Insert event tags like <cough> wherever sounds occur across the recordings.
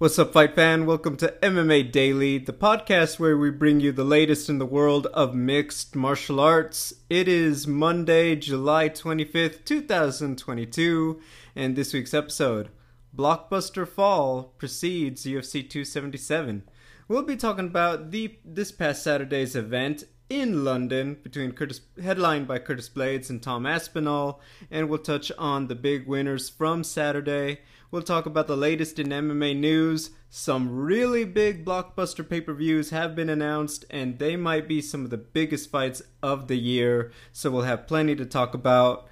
What's up, fight fan? Welcome to MMA Daily, the podcast where we bring you the latest in the world of mixed martial arts. It is Monday, July 25th, 2022, and this week's episode Blockbuster Fall precedes UFC 277. We'll be talking about the this past Saturday's event in London between Curtis headlined by Curtis Blaydes and Tom Aspinall, and we'll touch on the big winners from Saturday. We'll talk about the latest in MMA news. Some really big blockbuster pay per views have been announced, and they might be some of the biggest fights of the year. So we'll have plenty to talk about.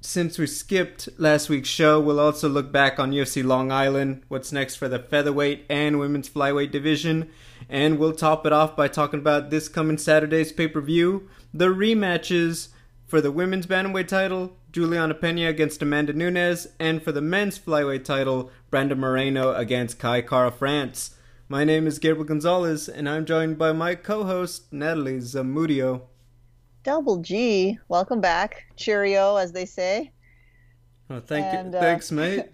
Since we skipped last week's show, we'll also look back on UFC Long Island, what's next for the featherweight and women's flyweight division, and we'll top it off by talking about this coming Saturday's pay per view, the rematches for the women's bantamweight title, Julianna Peña against Amanda Nunes, and for the men's flyweight title, Brandon Moreno against Kai Kara France. My name is Gabriel Gonzalez, and I'm joined by my co-host Natalie Zamudio. Double G, welcome back. Cheerio, as they say. Oh, thank and, you. Uh, Thanks, <laughs> mate.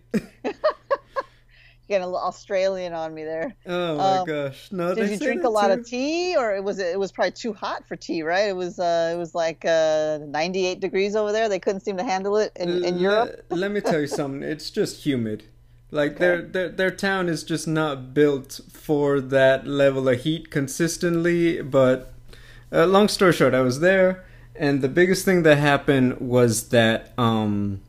Getting a little Australian on me there. Oh my um, gosh! No, did you drink a lot too. of tea, or it was it was probably too hot for tea, right? It was uh, it was like uh, 98 degrees over there. They couldn't seem to handle it in, in Europe. Let me tell you something. <laughs> It's just humid. Like okay. their, their their town is just not built for that level of heat consistently. But uh, long story short, I was there, and the biggest thing that happened was that um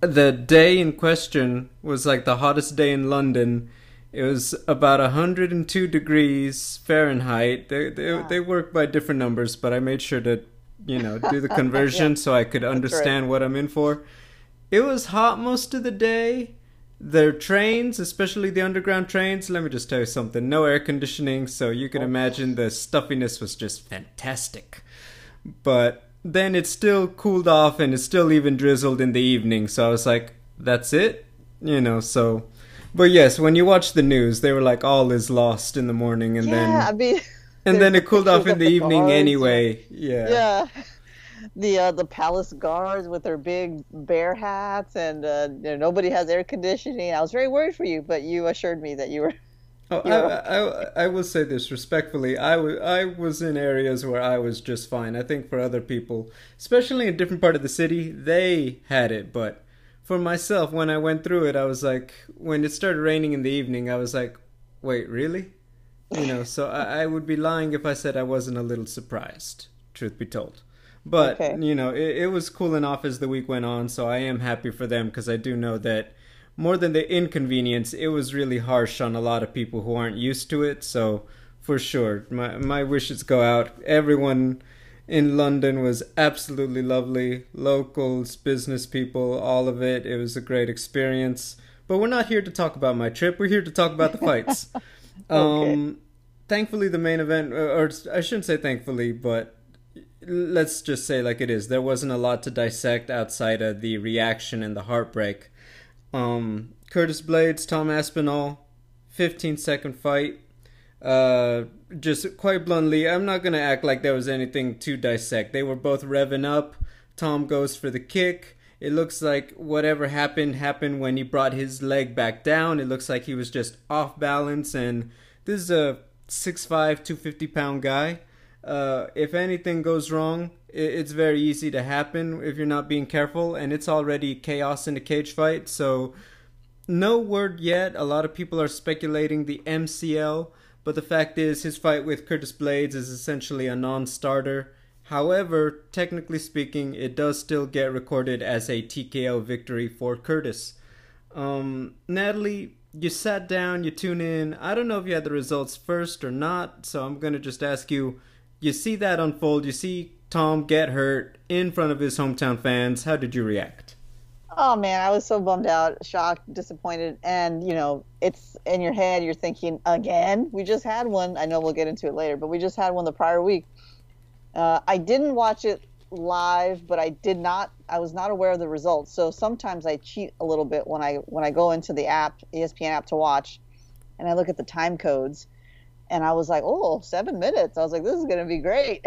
the day in question was like the hottest day in London. It was about 102 degrees Fahrenheit. They they, wow. they work by different numbers, but I made sure to, you know, do the <laughs> conversion yeah. so I could understand right. what I'm in for. It was hot most of the day. Their trains, especially the underground trains, let me just tell you something. No air conditioning, so you can oh. imagine the stuffiness was just fantastic. But then it still cooled off and it still even drizzled in the evening. So I was like, that's it? You know, so. But yes, when you watch the news, they were like, all is lost in the morning and yeah, then. I mean. And <laughs> then it cooled off in the evening anyway. Yeah. Yeah. The uh, the palace guards with their big bear hats and uh, you know, nobody has air conditioning. I was very worried for you, but you assured me that you were Oh, I, I, I will say this respectfully. I, w- I was in areas where I was just fine. I think for other people, especially in a different part of the city, they had it. But for myself, when I went through it, I was like, when it started raining in the evening, I was like, wait, really? You know, so I, I would be lying if I said I wasn't a little surprised, truth be told. But, okay. you know, it, it was cooling off as the week went on, so I am happy for them because I do know that more than the inconvenience, it was really harsh on a lot of people who aren't used to it. So for sure, my my wishes go out. Everyone in London was absolutely lovely. Locals, business people, all of it. It was a great experience. But we're not here to talk about my trip. We're here to talk about the fights. <laughs> okay. Um, thankfully, the main event, or I shouldn't say thankfully, but let's just say like it is. There wasn't a lot to dissect outside of the reaction and the heartbreak. Um, Curtis Blaydes Tom Aspinall, 15 second fight. Uh, just quite bluntly, I'm not gonna act like there was anything to dissect. They were both revving up. Tom goes for the kick. It looks like whatever happened happened when he brought his leg back down. It looks like he was just off balance, and this is a 6'5", 250 pound guy. Uh, if anything goes wrong, it's very easy to happen if you're not being careful, and it's already chaos in a cage fight. So, no word yet. A lot of people are speculating the MCL, but the fact is, his fight with Curtis Blaydes is essentially a non starter. However, technically speaking, it does still get recorded as a TKO victory for Curtis. Um, Natalie, you sat down, you tune in. I don't know if you had the results first or not, so I'm going to just ask you you see that unfold, you see Tom get hurt in front of his hometown fans. How did you react? Oh man, I was so bummed out, shocked, disappointed, and you know, it's in your head. You're thinking again. We just had one. I know we'll get into it later, but we just had one the prior week. Uh, I didn't watch it live, but I did not. I was not aware of the results. So sometimes I cheat a little bit when I when I go into the app, ESPN app to watch, and I look at the time codes, and I was like, oh, seven minutes. I was like, this is gonna be great.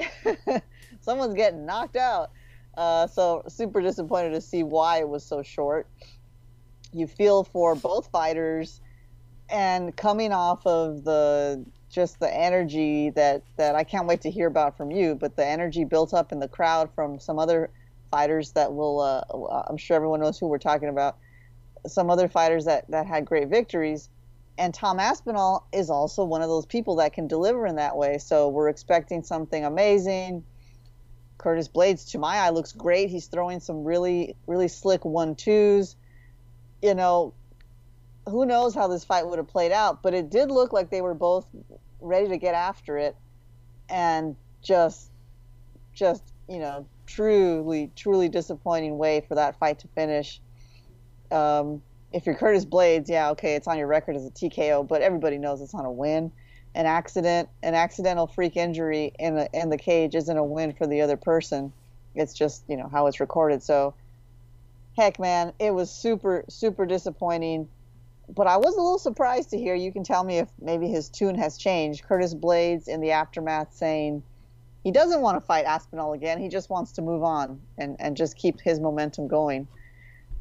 <laughs> someone's getting knocked out. Uh, so super disappointed to see why it was so short. You feel for both fighters, and coming off of the just the energy that that I can't wait to hear about from you, but the energy built up in the crowd from some other fighters that will uh, I'm sure everyone knows who we're talking about. Some other fighters that that had great victories, and Tom Aspinall is also one of those people that can deliver in that way. So we're expecting something amazing. Curtis Blaydes, to my eye, looks great. He's throwing some really really slick one twos. You know, who knows how this fight would have played out, but it did look like they were both ready to get after it and just just, you know, truly truly disappointing way for that fight to finish. Um, if you're Curtis Blaydes, yeah, okay, it's on your record as a TKO, but everybody knows it's on a win. An accident, an accidental freak injury in the in the cage isn't a win for the other person. It's just, you know, how it's recorded. So heck man, it was super, super disappointing but I was a little surprised to hear. You can tell me if maybe his tune has changed. Curtis Blaydes in the aftermath saying he doesn't want to fight Aspinall again. He just wants to move on and, and just keep his momentum going.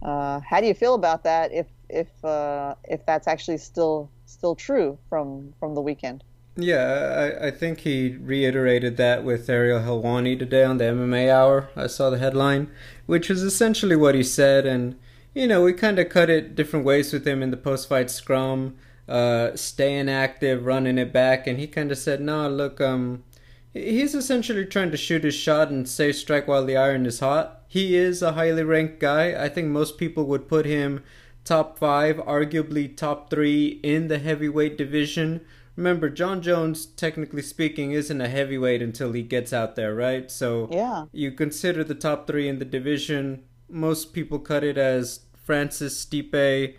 Uh, how do you feel about that? If if uh, if that's actually still still true from from the weekend? Yeah, I, I think he reiterated that with Ariel Helwani today on the MMA Hour. I saw the headline, which is essentially what he said, and you know, we kind of cut it different ways with him in the post fight scrum, uh, staying active, running it back, and he kind of said, "No, look, um, he's essentially trying to shoot his shot and say strike while the iron is hot. He is a highly ranked guy. I think most people would put him top five, arguably top three in the heavyweight division." Remember, Jon Jones, technically speaking, isn't a heavyweight until he gets out there, right? So yeah, you consider the top three in the division most people cut it as Francis Stipe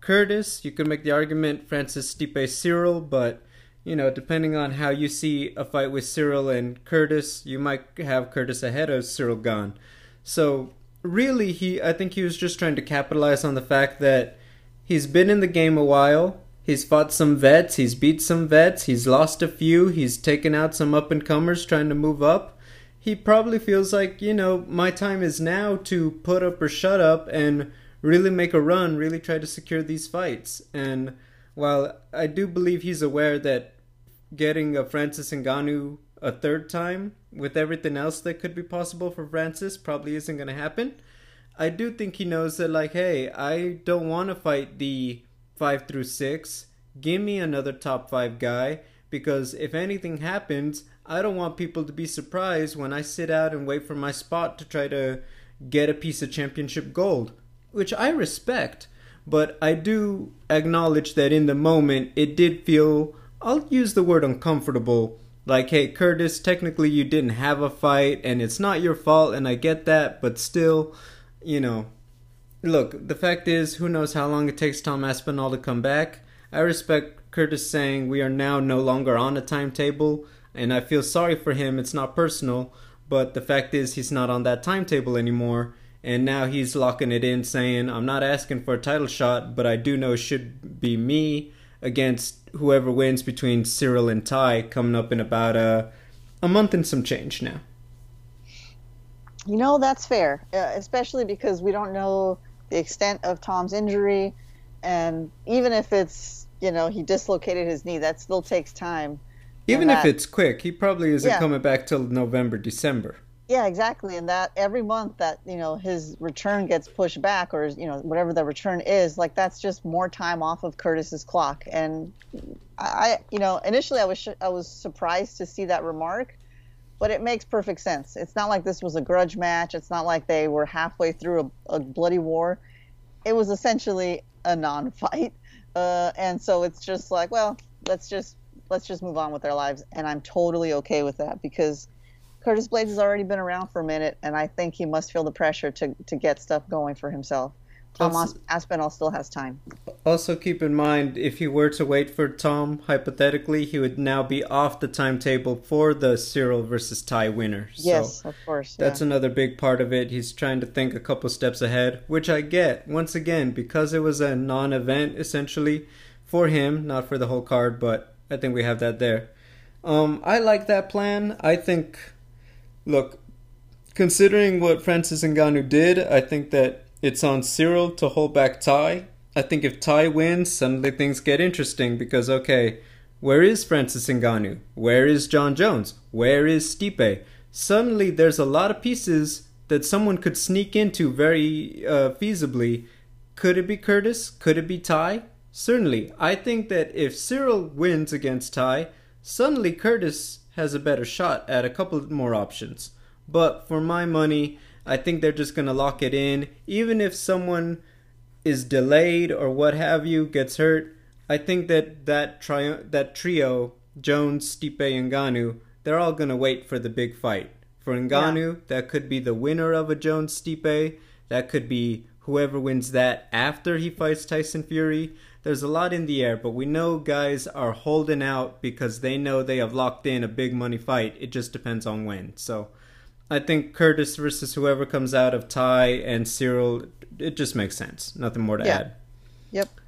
Curtis. You could make the argument Francis Stipe Ciryl, but you know, depending on how you see a fight with Ciryl and Curtis, you might have Curtis ahead of Ciryl Gane. So really, he I think he was just trying to capitalize on the fact that he's been in the game a while. He's fought some vets, he's beat some vets, he's lost a few, he's taken out some up and comers trying to move up he probably feels like, you know, my time is now to put up or shut up and really make a run, really try to secure these fights. And while I do believe he's aware that getting a Francis Ngannou a third time with everything else that could be possible for Francis probably isn't going to happen. I do think he knows that, like, hey, I don't want to fight the five through six. Give me another top five guy because if anything happens, I don't want people to be surprised when I sit out and wait for my spot to try to get a piece of championship gold, which I respect, but I do acknowledge that in the moment it did feel, I'll use the word uncomfortable. Like, hey, Curtis, technically you didn't have a fight and it's not your fault, and I get that, but still, you know. Look, the fact is, who knows how long it takes Tom Aspinall to come back. I respect Curtis saying we are now no longer on a timetable and I feel sorry for him. It's not personal, but the fact is he's not on that timetable anymore. And now he's locking it in, saying, I'm not asking for a title shot, but I do know it should be me against whoever wins between Ciryl and Tai coming up in about a, a month and some change now. You know, that's fair, uh, especially because we don't know the extent of Tom's injury. And even if it's, you know, he dislocated his knee, that still takes time. Even that, if it's quick, he probably isn't yeah. coming back till November, December. Yeah, exactly. And that every month that, you know, his return gets pushed back or, you know, whatever the return is, like that's just more time off of Curtis's clock. And I, you know, initially I was, I was surprised to see that remark, but it makes perfect sense. It's not like this was a grudge match. It's not like they were halfway through a, a bloody war. It was essentially a non fight. <laughs> Uh, and so it's just like, well, let's just let's just move on with their lives. And I'm totally okay with that because Curtis Blaydes has already been around for a minute, and I think he must feel the pressure to, to get stuff going for himself. Tom also, Aspinall still has time. Also, keep in mind if he were to wait for Tom, hypothetically, he would now be off the timetable for the Ciryl versus Tai winner. Yes, so of course. Yeah. That's another big part of it. He's trying to think a couple steps ahead, which I get. Once again, because it was a non event essentially for him, not for the whole card, but I think we have that there. Um, I like that plan. I think, look, considering what Francis Ngannou did, I think that it's on Ciryl to hold back Tai. I think if Tai wins, suddenly things get interesting because okay, where is Francis Ngannou? Where is Jon Jones? Where is Stipe? Suddenly, there's a lot of pieces that someone could sneak into very uh, feasibly. Could it be Curtis? Could it be Tai? Certainly. I think that if Ciryl wins against Tai, suddenly Curtis has a better shot at a couple more options. But for my money, I think they're just going to lock it in. Even if someone is delayed or what have you, gets hurt, I think that that, tri- that trio, Jones, Stipe, and Ngannou, they're all going to wait for the big fight. For Ngannou, yeah. that could be the winner of a Jones Stipe. That could be whoever wins that after he fights Tyson Fury. There's a lot in the air, but we know guys are holding out because they know they have locked in a big money fight. It just depends on when. So I think Curtis versus whoever comes out of Tai and Ciryl, it just makes sense. Nothing more to yeah. add. Yep.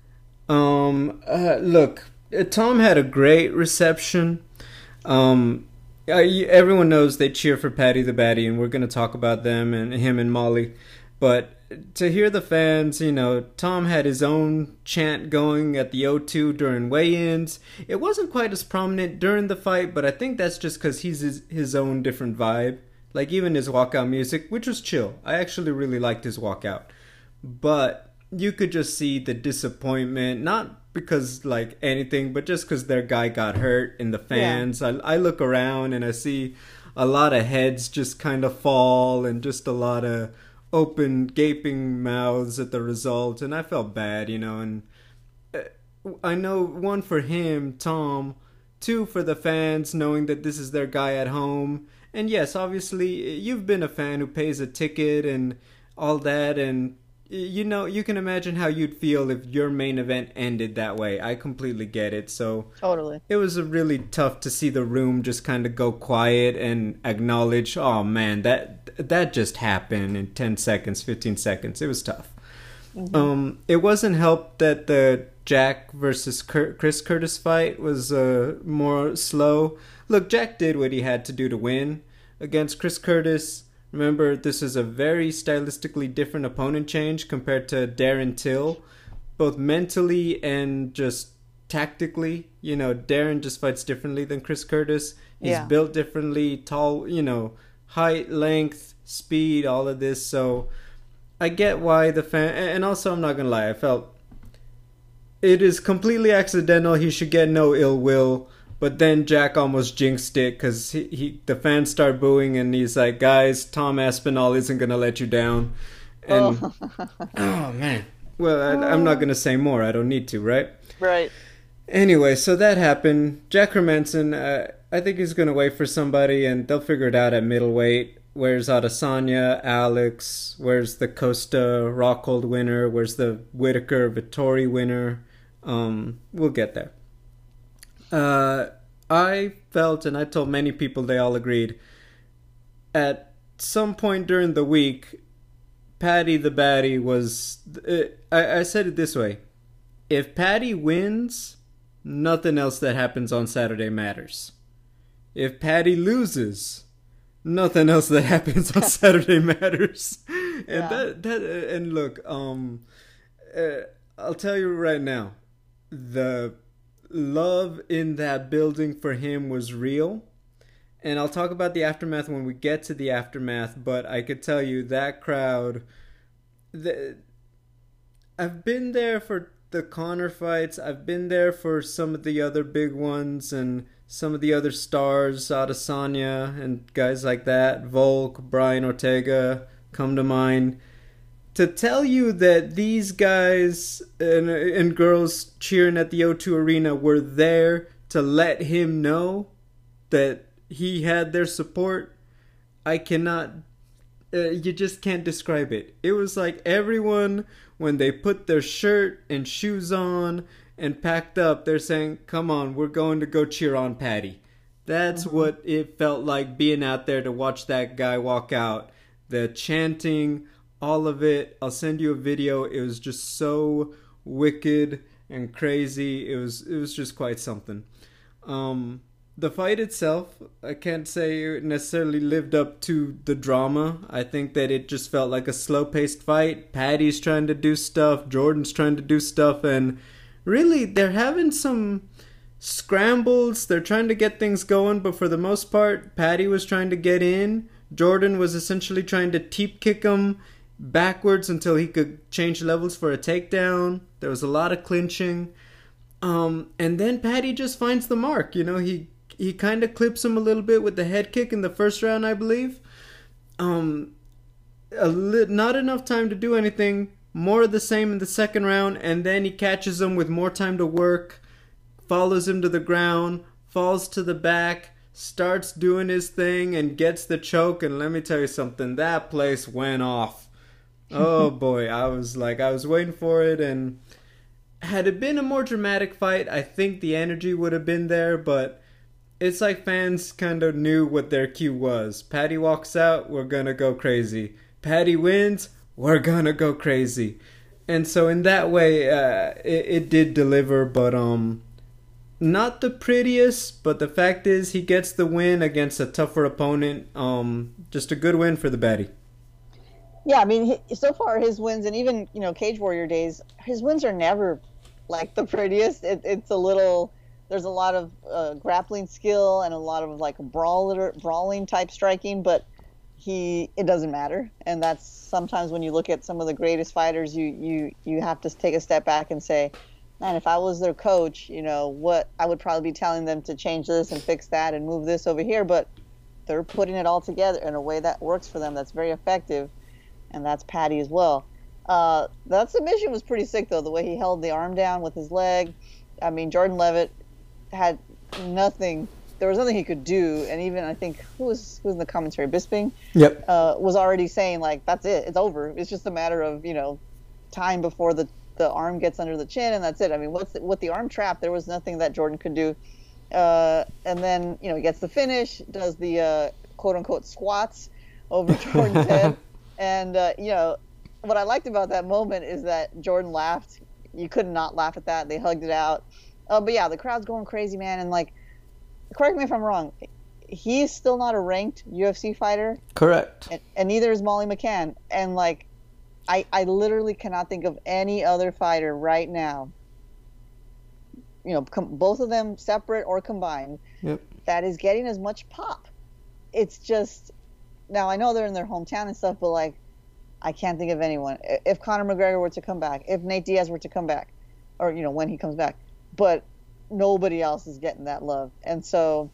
Um, uh, look, uh, Tom had a great reception. Um, everyone knows they cheer for Paddy the Baddy, and we're going to talk about them and him and Molly. But to hear the fans, you know, Tom had his own chant going at the O2 during weigh-ins. It wasn't quite as prominent during the fight, but I think that's just because he's his, his own different vibe. Like even his walkout music, which was chill. I actually really liked his walkout, but you could just see the disappointment, not because like anything, but just because their guy got hurt and the fans. Yeah. I, I look around and I see a lot of heads just kind of fall and just a lot of open gaping mouths at the result and I felt bad, you know, and uh, I know one for him, Tom, two for the fans knowing that this is their guy at home. And yes, obviously you've been a fan who pays a ticket and all that and you know, you can imagine how you'd feel if your main event ended that way. I completely get it. So totally, it was really tough to see the room just kind of go quiet and acknowledge, oh man, that that just happened in ten seconds, fifteen seconds. It was tough. Mm-hmm. Um, it wasn't helped that the Jack versus Cur- Chris Curtis fight was uh, more slow. Look, Jack did what he had to do to win against Chris Curtis Remember, this is a very stylistically different opponent change compared to Darren Till, both mentally and just tactically. You know, Darren just fights differently than Chris Curtis. He's yeah. built differently, tall, you know, height, length, speed, all of this. So I get why the fan. And also, I'm not going to lie, I felt it is completely accidental. He should get no ill will but then Jack almost jinxed it because he, he, the fans start booing and he's like, guys, Tom Aspinall isn't gonna let you down. And oh, <laughs> oh man. Well, I, am not gonna say more. I don't need to, right? Right. Anyway, so that happened. Jack Hermansson, uh, I think he's gonna wait for somebody, and they'll figure it out at middleweight. Where's Adesanya, Alex? Where's the Costa Rockhold winner? Where's the Whittaker Vettori winner? Um, we'll get there. Uh, I felt, and I told many people, they all agreed. At some point during the week, Paddy the Baddy was. Uh, I, I said it this way: if Paddy wins, nothing else that happens on Saturday matters. If Paddy loses, nothing else that happens on <laughs> Saturday matters. And yeah. that that and look, um, uh, I'll tell you right now, the love in that building for him was real. And I'll talk about the aftermath when we get to the aftermath, but I could tell you that crowd the I've been there for the Conor fights. I've been there for some of the other big ones and some of the other stars, Adesanya and guys like that. Volk, Brian Ortega come to mind to tell you that these guys and, and girls cheering at the O2 Arena were there to let him know that he had their support, I cannot. Uh, you just can't describe it. It was like everyone, when they put their shirt and shoes on and packed up, they're saying, Come on, we're going to go cheer on Paddy. That's mm-hmm. what it felt like being out there to watch that guy walk out. The chanting, all of it. I'll send you a video. It was just so wicked and crazy. It was it was just quite something. Um, the fight itself, I can't say it necessarily lived up to the drama. I think that it just felt like a slow paced fight. Paddy's trying to do stuff, Jordan's trying to do stuff, and really they're having some scrambles. They're trying to get things going, but for the most part, Paddy was trying to get in. Jordan was essentially trying to teep kick him backwards until he could change levels for a takedown. There was a lot of clinching. Um, and then Paddy just finds the mark. You know, he he kind of clips him a little bit with the head kick in the first round, I believe. Um, a li- not enough time to do anything. More of the same in the second round, and then he catches him with more time to work, follows him to the ground, falls to the back, starts doing his thing, and gets the choke. And let me tell you something, that place went off. Oh boy, I was like, I was waiting for it, and had it been a more dramatic fight, I think the energy would have been there, but it's like fans kind of knew what their cue was. Paddy walks out, we're gonna go crazy. Paddy wins, we're gonna go crazy. And so in that way, uh, it, it did deliver, but um, not the prettiest. But the fact is, he gets the win against a tougher opponent. Um, just a good win for the baddie. Yeah, I mean, he, so far his wins, and even you know Cage Warrior days, his wins are never like the prettiest. It, it's a little. There's a lot of uh, grappling skill and a lot of like brawler, brawling type striking, but he it doesn't matter. And that's sometimes when you look at some of the greatest fighters, you you you have to take a step back and say, man, if I was their coach, you know what I would probably be telling them to change this and fix that and move this over here, but they're putting it all together in a way that works for them. That's very effective, and that's Paddy as well. Uh, that submission was pretty sick though. The way he held the arm down with his leg. I mean, Jordan Leavitt had nothing. There was nothing he could do, and even I think who was who was in the commentary, Bisping, Yep. uh, was already saying like, "That's it. It's over. It's just a matter of you know, time before the the arm gets under the chin, and that's it. I mean, what's the, with the arm trap? There was nothing that Jordan could do. Uh, and then you know, he gets the finish, does the uh, quote unquote squats over Jordan's <laughs> head, and uh, you know, what I liked about that moment is that Jordan laughed. You could not laugh at that. They hugged it out. Uh, but yeah, the crowd's going crazy, man. And like, correct me if I'm wrong. He's still not a ranked UFC fighter, Correct. and, and neither is Molly McCann. And like, I I literally cannot think of any other fighter right now. You know, com- both of them separate or combined, Yep. that is getting as much pop. It's just now I know they're in their hometown and stuff, but like I can't think of anyone. If Conor McGregor were to come back, if Nate Diaz were to come back, or you know when he comes back, but nobody else is getting that love, and so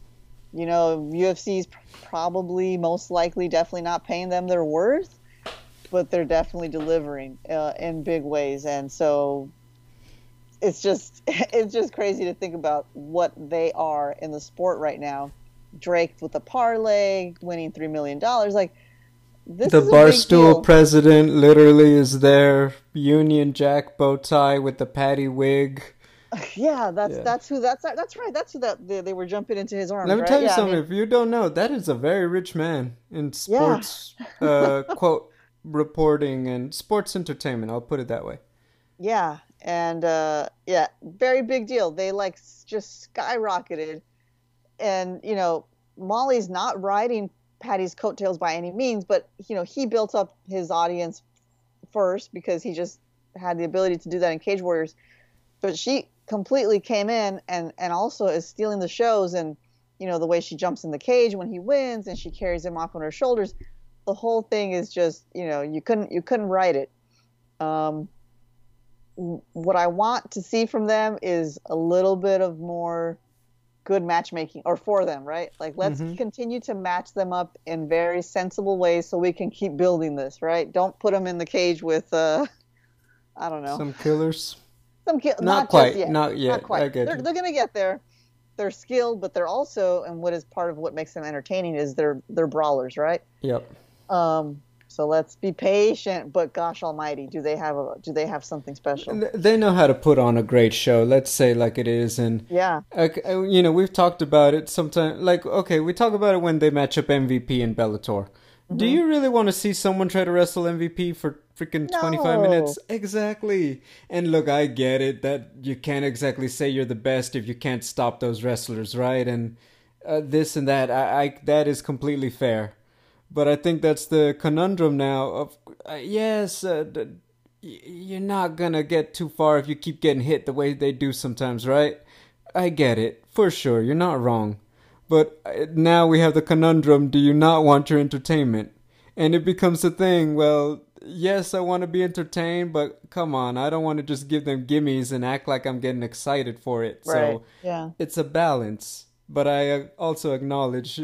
you know UFC's probably most likely definitely not paying them their worth, but they're definitely delivering uh, in big ways, and so it's just <laughs> it's just crazy to think about what they are in the sport right now. Drake with a parlay, winning three million dollars, like this the barstool president literally is there. Union Jack bow tie with the patty wig. <laughs> Yeah, that's Yeah. that's who that's that's right. That's who that they, they were jumping into his arms. Let me right? tell you yeah, I something. mean, if you don't know, that is a very rich man in Yeah. sports <laughs> uh, quote reporting and sports entertainment. I'll put it that way. yeah, and uh, yeah, very big deal. They like just skyrocketed, and you know Molly's not riding Paddy's coattails by any means, but you know he built up his audience first because he just had the ability to do that in Cage Warriors. But she completely came in and and also is stealing the shows and you know the way she jumps in the cage when he wins and she carries him off on her shoulders. The whole thing is just you know you couldn't you couldn't write it. Um, what I want to see from them is a little bit of more good matchmaking or for them, right? Like let's Mhm. continue to match them up in very sensible ways so we can keep building this, right? Don't put them in the cage with uh <laughs> I don't know. Some killers. Some ki- Not not, quite, yet. not yet. Not quite. They're they're going to get there. They're skilled, but they're also and what is part of what makes them entertaining is they're they're brawlers, right? Yep. Um so let's be patient, but gosh almighty, do they have a do they have something special? They know how to put on a great show. Let's say like it is, and Yeah. Uh, you know, we've talked about it sometimes. Like, okay, we talk about it when they match up MVP and Bellator. Do Mm-hmm. you really want to see someone try to wrestle MVP for freaking 25 No. minutes? Exactly. And look, I get it that you can't exactly say you're the best if you can't stop those wrestlers, right? And uh, this and that. I, I that is completely fair, but I think that's the conundrum now. Of uh, yes, uh, d- you're not gonna get too far if you keep getting hit the way they do sometimes, right? I get it for sure. You're not wrong, but uh, now we have the conundrum: Do you not want your entertainment? And it becomes a thing. Well, yes, I want to be entertained, but come on, I don't want to just give them gimmies and act like I'm getting excited for it. Right. So Yeah. it's a balance. But I also acknowledge uh,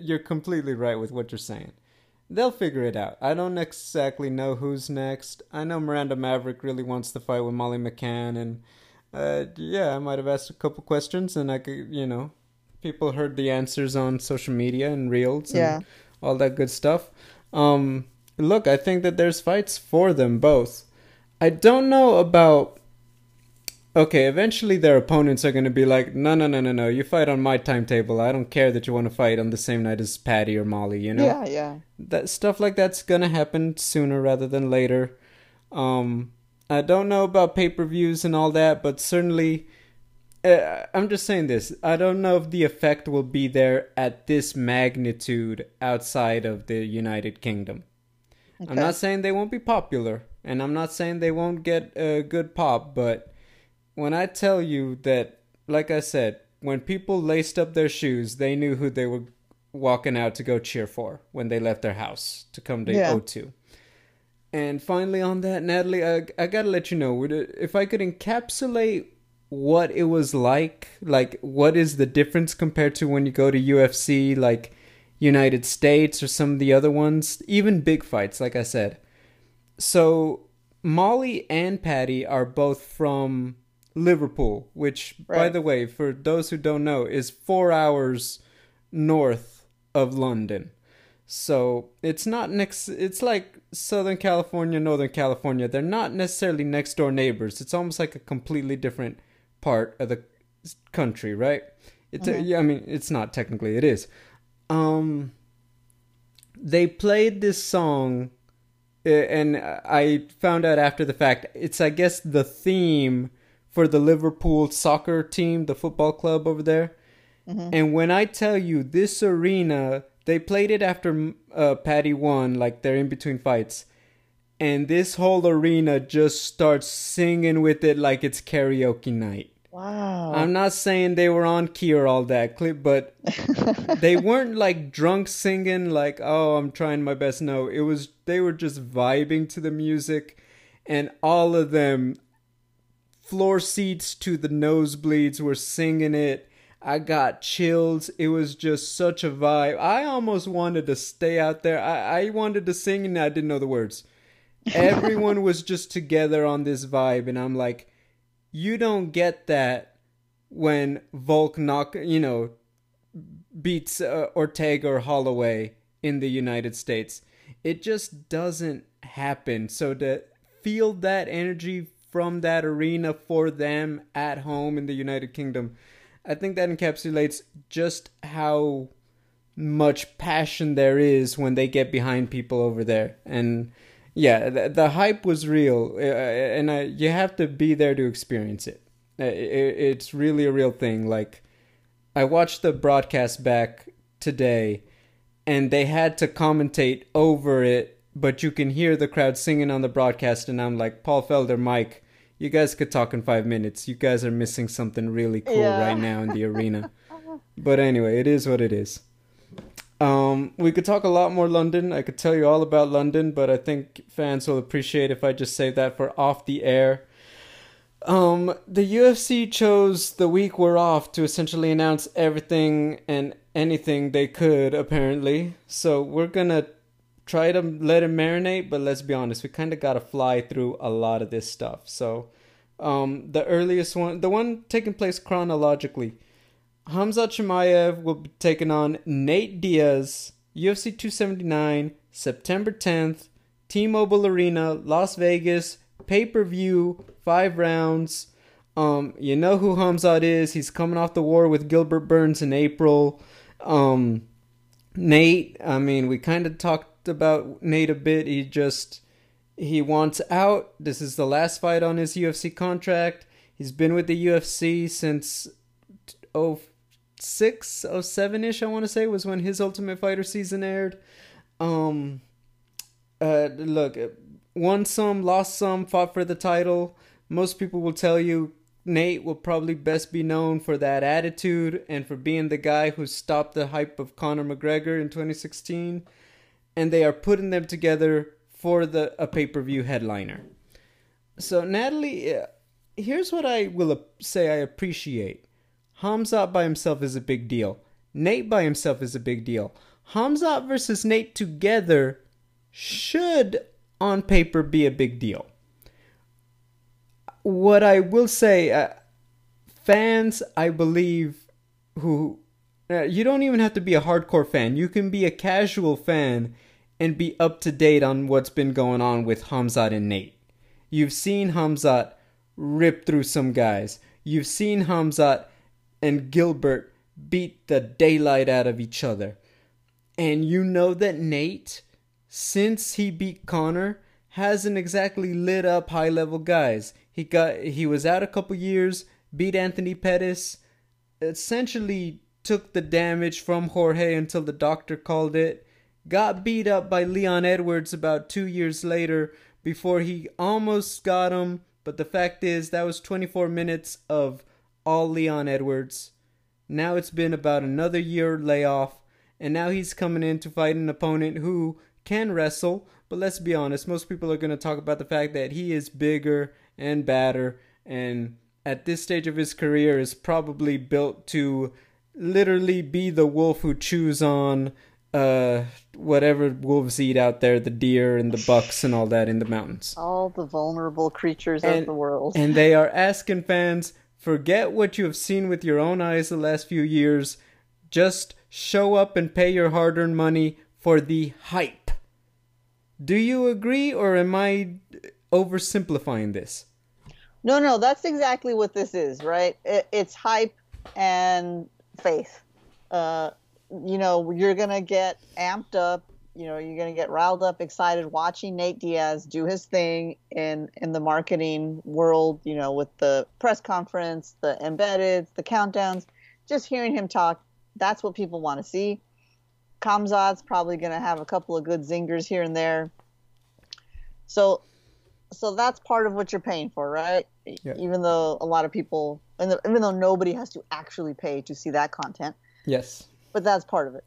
you're completely right with what you're saying. They'll figure it out. I don't exactly know who's next. I know Miranda Maverick really wants to fight with Molly McCann, and uh, yeah, I might have asked a couple questions, and I could, you know, people heard the answers on social media and reels and Yeah. all that good stuff. Um, look, I think that there's fights for them both. I don't know about. Okay, eventually their opponents are going to be like, no, no, no, no, no. You fight on my timetable. I don't care that you want to fight on the same night as Paddy or Molly. You know, Yeah. Yeah. that stuff like that's going to happen sooner rather than later. Um, I don't know about pay per views and all that, but certainly, uh, I'm just saying this. I don't know if the effect will be there at this magnitude outside of the United Kingdom. I'm not saying they won't be popular, and I'm not saying they won't get a good pop, but when I tell you that, like I said, when people laced up their shoes, they knew who they were walking out to go cheer for when they left their house to come to Yeah. O2. And finally, on that, Natalie, I, I gotta let you know if I could encapsulate what it was like, like what is the difference compared to when you go to UFC, like United States or some of the other ones, even big fights, like I said. So Molly and Paddy are both from Liverpool, which, by the way, for those who don't know, is four hours north of London. So it's not next. It's like Southern California, Northern California. They're not necessarily next door neighbors. It's almost like a completely different part of the country, right? It's a, yeah. I mean, it's not technically. It is. Um, they played this song, uh, and I found out after the fact. It's I guess the theme for the Liverpool soccer team, the football club over there. And when I tell you this arena, they played it after uh, Paddy won, like they're in between fights. And this whole arena just starts singing with it like it's karaoke night. Wow. I'm not saying they were on key or all that clip, but <laughs> they weren't like drunk singing like, "Oh, I'm trying my best." No, it was they were just vibing to the music and all of them floor seats to the nosebleeds were singing it. I got chills. It was just such a vibe. I almost wanted to stay out there. I, I wanted to sing and I didn't know the words. Everyone was just together on this vibe, and I'm like, you don't get that when Volk knock, you know, beats uh, Ortega or Holloway in the United States. It just doesn't happen. So to feel that energy from that arena for them at home in the United Kingdom, I think that encapsulates just how much passion there is when they get behind people over there. And yeah, the, the hype was real, uh, and uh, you have to be there to experience it. Uh, it. It's really a real thing. Like, I watched the broadcast back today, and they had to commentate over it, but you can hear the crowd singing on the broadcast, and I'm like, Paul Felder, Mike, you guys could talk in five minutes. You guys are missing something really cool Yeah. right now in the <laughs> arena. But anyway, it is what it is. Um, we could talk a lot more London. I could tell you all about London, but I think fans will appreciate if I just save that for off the air. Um, the UFC chose the week we're off to essentially announce everything and anything they could, apparently. So we're gonna try to let it marinate, but let's be honest, we kind of gotta fly through a lot of this stuff. So, um, the earliest one, the one taking place chronologically, Khamzat Chimaev will be taking on Nate Diaz, UFC 279, September 10th, T-Mobile Arena, Las Vegas, pay-per-view, five rounds. Um, you know who Hamzat is. He's coming off the war with Gilbert Burns in April. Um, Nate, I mean, we kind of talked about Nate a bit. He just he wants out. This is the last fight on his UFC contract. He's been with the UFC since oh 06, 07 ish, I want to say, was when his Ultimate Fighter season aired. Um, uh, look, won some, lost some, fought for the title. Most people will tell you Nate will probably best be known for that attitude and for being the guy who stopped the hype of Conor McGregor in 2016. And they are putting them together for the a pay per view headliner. So Natalie, uh, here's what I will say I appreciate. Hamzat by himself is a big deal. Nate by himself is a big deal. Hamzat versus Nate together should on paper be a big deal. What I will say, uh, fans, I believe, who uh, you don't even have to be a hardcore fan. You can be a casual fan and be up to date on what's been going on with Hamzat and Nate. You've seen Hamzat rip through some guys. You've seen Hamzat and Gilbert beat the daylight out of each other. And you know that Nate, since he beat Conor, hasn't exactly lit up high level guys. He got he was out a couple years, beat Anthony Pettis, essentially took the damage from Jorge until the doctor called it, got beat up by Leon Edwards about 2 years later before he almost got him, but the fact is that was 24 minutes of all Leon Edwards. Now it's been about another year layoff, and now he's coming in to fight an opponent who can wrestle, but let's be honest, most people are going to talk about the fact that he is bigger and badder, and at this stage of his career is probably built to literally be the wolf who chews on uh whatever wolves eat out there the deer and the bucks and all that in the mountains. All the vulnerable creatures and, of the world. and they are asking fans forget what you have seen with your own eyes the last few years. Just show up and pay your hard-earned money for the hype. Do you agree or am i oversimplifying this? No no that's exactly what this is right? It, it's hype and faith. Uh you know, you're going to get amped up. You know, you're going to get riled up, excited watching Nate Diaz do his thing in in the marketing world. You know, with the press conference, the embedded, the countdowns. Just hearing him talk, that's what people want to see. Khamzat's probably going to have a couple of good zingers here and there. So, so that's part of what you're paying for, right? Yeah. Even though a lot of people, and even though nobody has to actually pay to see that content. Yes but that's part of it.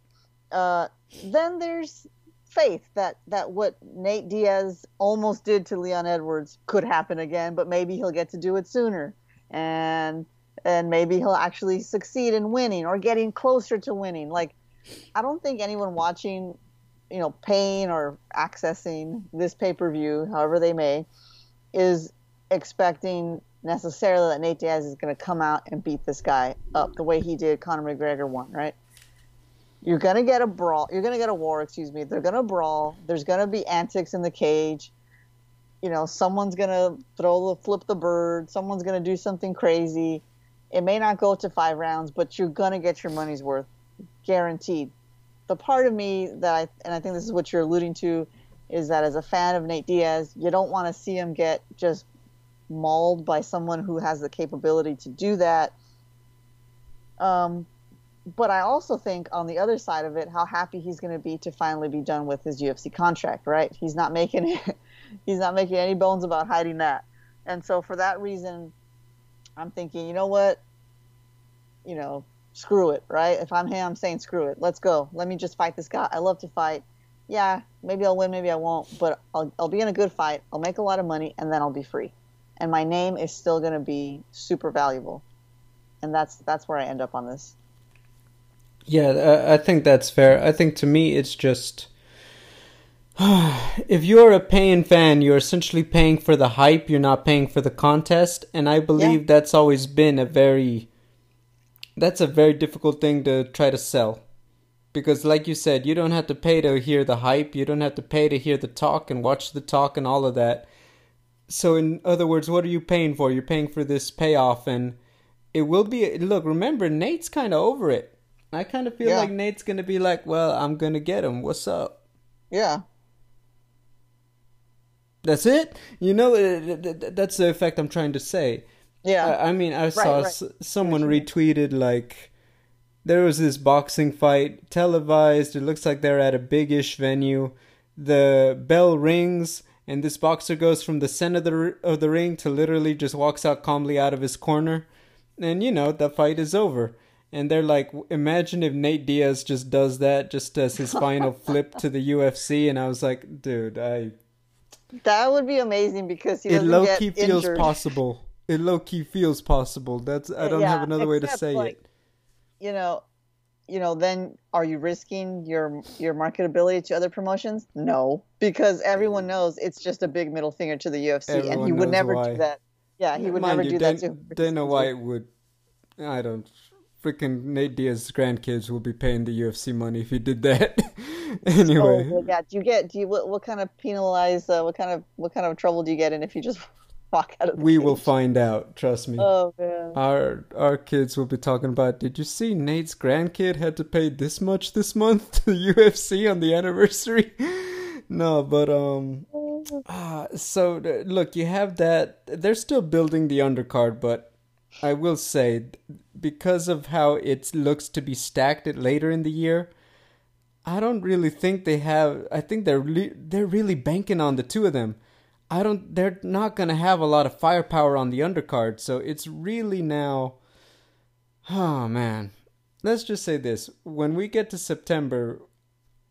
Uh, then there's faith that that what Nate Diaz almost did to Leon Edwards could happen again, but maybe he'll get to do it sooner, and and maybe he'll actually succeed in winning or getting closer to winning. Like, I don't think anyone watching, you know, paying or accessing this pay per view, however they may, is expecting necessarily that Nate Diaz is going to come out and beat this guy up the way he did Conor McGregor one, right? You're gonna get a brawl. You're gonna get a war. Excuse me. They're gonna brawl. There's gonna be antics in the cage. You know, someone's gonna throw the flip the bird. Someone's gonna do something crazy. It may not go to five rounds, but you're gonna get your money's worth, guaranteed. The part of me that I and I think this is what you're alluding to, is that as a fan of Nate Diaz, you don't want to see him get just mauled by someone who has the capability to do that. Um, but I also think on the other side of it, how happy he's going to be to finally be done with his UFC contract, right? He's not making it, <laughs> he's not making any bones about hiding that. And so for that reason, I'm thinking, you know what? You know, screw it, right? If I'm him, I'm saying screw it. Let's go. Let me just fight this guy. I love to fight. Yeah, maybe I'll win, maybe I won't, but I'll, I'll be in a good fight. I'll make a lot of money, and then I'll be free. And my name is still going to be super valuable. And that's that's where I end up on this. Yeah, I think that's fair. I think to me, it's just. <sighs> if you're a paying fan, you're essentially paying for the hype, you're not paying for the contest. And I believe yeah. that's always been a very. That's a very difficult thing to try to sell. Because, like you said, you don't have to pay to hear the hype, you don't have to pay to hear the talk and watch the talk and all of that. So, in other words, what are you paying for? You're paying for this payoff, and it will be. Look, remember, Nate's kind of over it I kind of feel yeah. like Nate's gonna be like, "Well, I'm gonna get him. What's up?" Yeah. That's it. You know, uh, that's the effect I'm trying to say. Yeah. I, mean, I right, saw right. someone retweeted like, there was this boxing fight televised. It looks like they're at a big-ish venue. The bell rings, and this boxer goes from the center of the, of the ring to literally just walks out calmly out of his corner. And you know, the fight is over. And they're like, imagine if Nate Diaz just does that, just as his final <laughs> flip to the UFC. And I was like, dude, I. That would be amazing because he it low key feels injured. possible. It low key feels possible. That's I don't have another way to say like, it. You know, you know, then are you risking your your marketability to other promotions? No, because everyone mm. knows it's just a big middle finger to the UFC, and he would never why. do that. Yeah, he would Mind never you, do Dan- that to Dana White would. I don't. Freaking Nate Diaz's grandkids will be paying the UFC money if he did that. <laughs> anyway, Oh, yeah. Do you get? Do you what? What kind of penalize? Uh, what kind of what kind of trouble do you get in if you just <laughs> walk out of? The we will find out. Trust me. Oh man. our our kids will be talking about. Did you see Nate's grandkid had to pay this much this month to the <laughs> UFC on the anniversary? no, but um. Ah, so uh, look, you have that. They're still building the undercard, but I will say, because of how it looks to be stacked later in the year, I don't really think they have. I think they're re- they're really banking on the two of them. I don't. They're not gonna have a lot of firepower on the undercard, so it's really now. Oh man, let's just say this: when we get to September,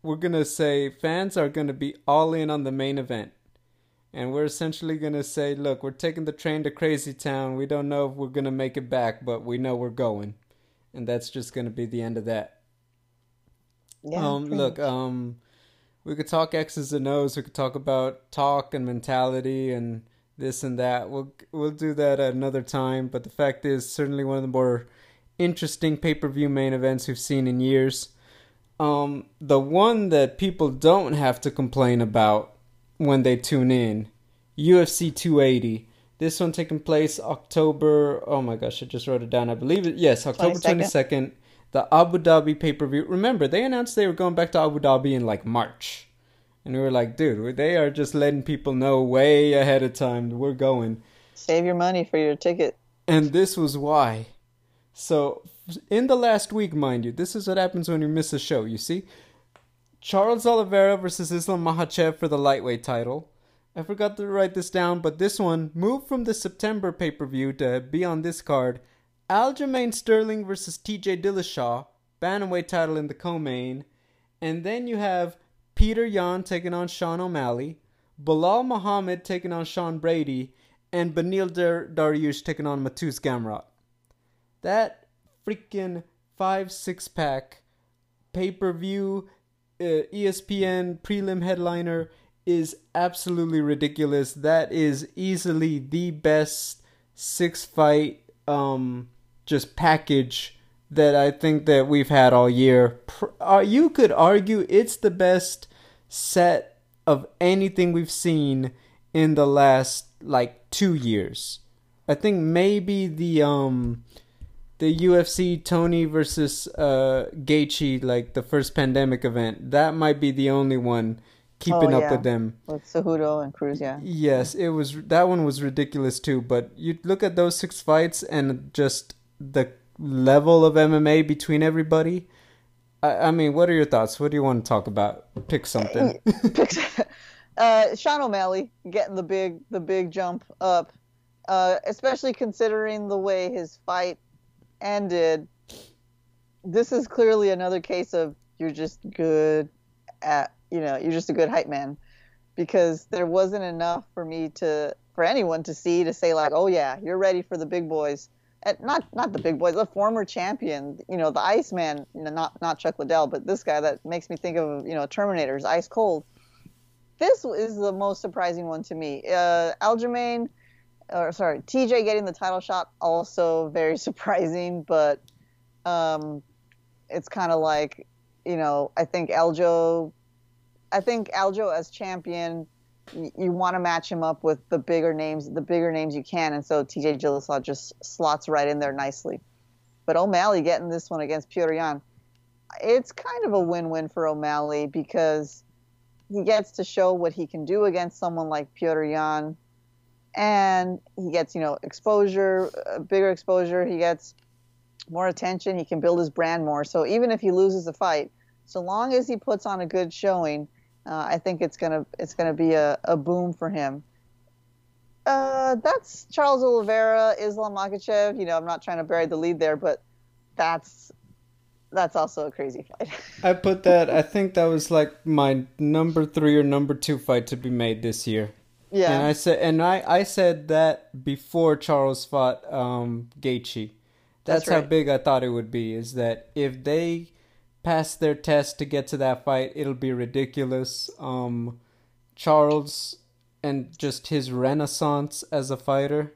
we're gonna say fans are gonna be all in on the main event. And we're essentially going to say, look, we're taking the train to Crazy Town. We don't know if we're going to make it back, but we know we're going. And that's just going to be the end of that. Yeah. um, look, um, we could talk X's and O's. We could talk about talk and mentality and this and that. We'll we'll do that at another time. But the fact is, certainly one of the more interesting pay per view main events we've seen in years. Um, the one that people don't have to complain about when they tune in, UFC 280. This one taking place October. Oh my gosh, I just wrote it down. I believe it. Yes, October 22nd. 22nd. The Abu Dhabi pay per view. Remember, they announced they were going back to Abu Dhabi in like March. And we were like, dude, they are just letting people know way ahead of time we're going. Save your money for your ticket. And this was why. So, in the last week, mind you, this is what happens when you miss a show, you see? Charles Oliveira versus Islam Makhachev for the lightweight title. I forgot to write this down, but this one moved from the September pay per view to be on this card. Aljamain Sterling versus TJ Dillashaw, bantamweight title in the co-main, and then you have Petr Yan taking on Sean O'Malley, Belal Muhammad taking on Sean Brady, and Beneil Dar- Dariush taking on Mateusz Gamrot. That freaking five six pack pay per view uh, ESPN prelim headliner is absolutely ridiculous. That is easily the best six fight um just package that I think that we've had all year. Uh, you could argue it's the best set of anything we've seen in the last like 2 years. I think maybe the um the UFC Tony versus uh Gaethje like the first pandemic event. That might be the only one keeping Oh, up with them. With Cejudo and Cruz, yeah. Yes, it was that one was ridiculous too, but you look at those six fights and just the level of MMA between everybody. I, I mean, what are your thoughts? What do you want to talk about? Pick something. <laughs> uh, Sean O'Malley getting the big the big jump up, uh, especially considering the way his fight ended. This is clearly another case of you're just good at you know you're just a good hype man because there wasn't enough for me to for anyone to see to say like oh yeah you're ready for the big boys and not not the big boys the former champion you know the Iceman you know, not not Chuck Liddell but this guy that makes me think of you know Terminator's ice cold this is the most surprising one to me. Uh, Aljamain, or sorry, TJ getting the title shot also very <laughs> surprising, but um, it's kind of like, you know, I think Aljo, I think Aljo as champion, y- you want to match him up with the bigger names, the bigger names you can, and so TJ Dillashaw just slots right in there nicely. But O'Malley getting this one against Petr Yan, it's kind of a win-win for O'Malley because he gets to show what he can do against someone like Petr Yan, and he gets you know exposure, uh, bigger exposure. He gets more attention. He can build his brand more. So even if he loses the fight, so long as he puts on a good showing, uh, I think it's gonna it's gonna be a, a boom for him. Uh, that's Charles Oliveira, Islam Makhachev. You know, I'm not trying to bury the lead there, but that's that's also a crazy fight. <laughs> I put that. I think that was like my number three or number two fight to be made this year. Yeah, and I said, and I I said that before Charles fought um Gaethje. That's, That's right. how big I thought it would be. Is that if they pass their test to get to that fight, it'll be ridiculous. Um, Charles and just his renaissance as a fighter.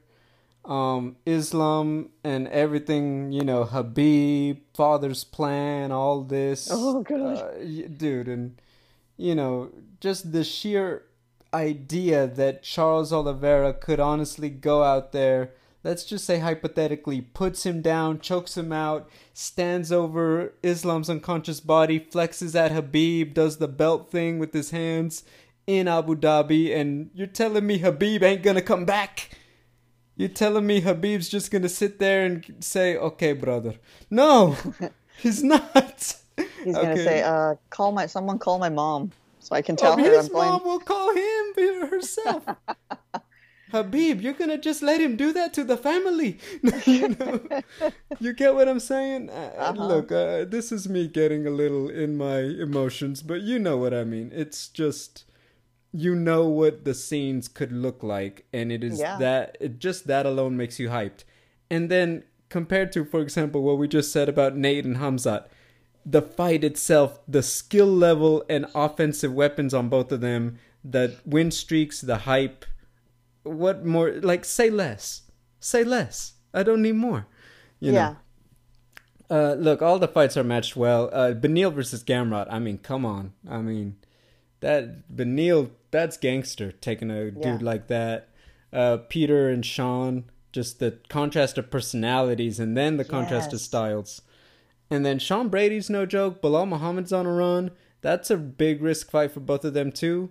Um, Islam and everything, you know, Khabib, father's plan, all this. Oh, God. Uh, dude, and, you know, just the sheer idea that Charles Oliveira could honestly go out there, let's just say hypothetically, puts him down, chokes him out, stands over Islam's unconscious body, flexes at Khabib, does the belt thing with his hands in Abu Dhabi, and you're telling me Khabib ain't gonna come back? You're telling me Khabib's just gonna sit there and say, "Okay, brother"? No, <laughs> he's not. he's gonna say, uh, "Call my someone, call my mom, so I can tell Oh, her his I'm going." mom will call him herself. <laughs> Khabib, you're gonna just let him do that to the family. <laughs> you, know? you get what I'm saying? Uh, Uh-huh. Look, uh, this is me getting a little in my emotions, but you know what I mean. It's just you know what the scenes could look like, and it is Yeah. that it just that alone makes you hyped. And then compared to, for example, what we just said about Nate and Khamzat, the fight itself, the skill level and offensive weapons on both of them, the win streaks, the hype. What more? Like, say less. Say less. I don't need more. You yeah, know. Uh, look, all the fights are matched well. Uh, Beneil versus Gamrot. I mean, come on. I mean, that Beneil, that's gangster taking a Yeah. dude like that. Uh, Peter and Sean, just the contrast of personalities and then the contrast of styles. And then Sean Brady's no joke. Belal Muhammad's on a run. That's a big risk fight for both of them too.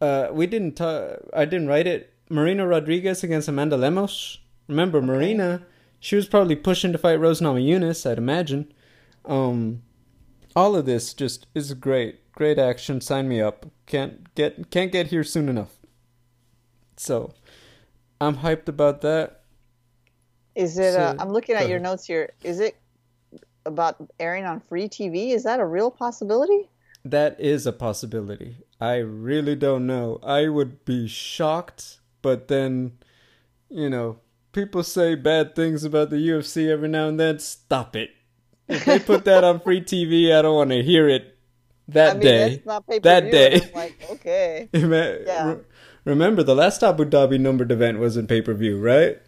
Uh, we didn't. ta- I didn't write it. Marina Rodriguez against Amanda Lemos. Remember, Marina. She was probably pushing to fight Rose Namajunas, I'd imagine. Um, all of this just is great. Great action. Sign me up. Can't get can't get here soon enough. So, I'm hyped about that. is it? Uh, I'm looking at your notes here. Is it about airing on free TV? Is that a real possibility? That is a possibility. I really don't know. I would be shocked, but then, you know, people say bad things about the UFC every now and then. Stop it. If they put that on free TV, I don't want to hear it that I mean, day. That day. I'm like, okay, <laughs> Yeah. re- Remember, the last Abu Dhabi numbered event was in pay per view, right?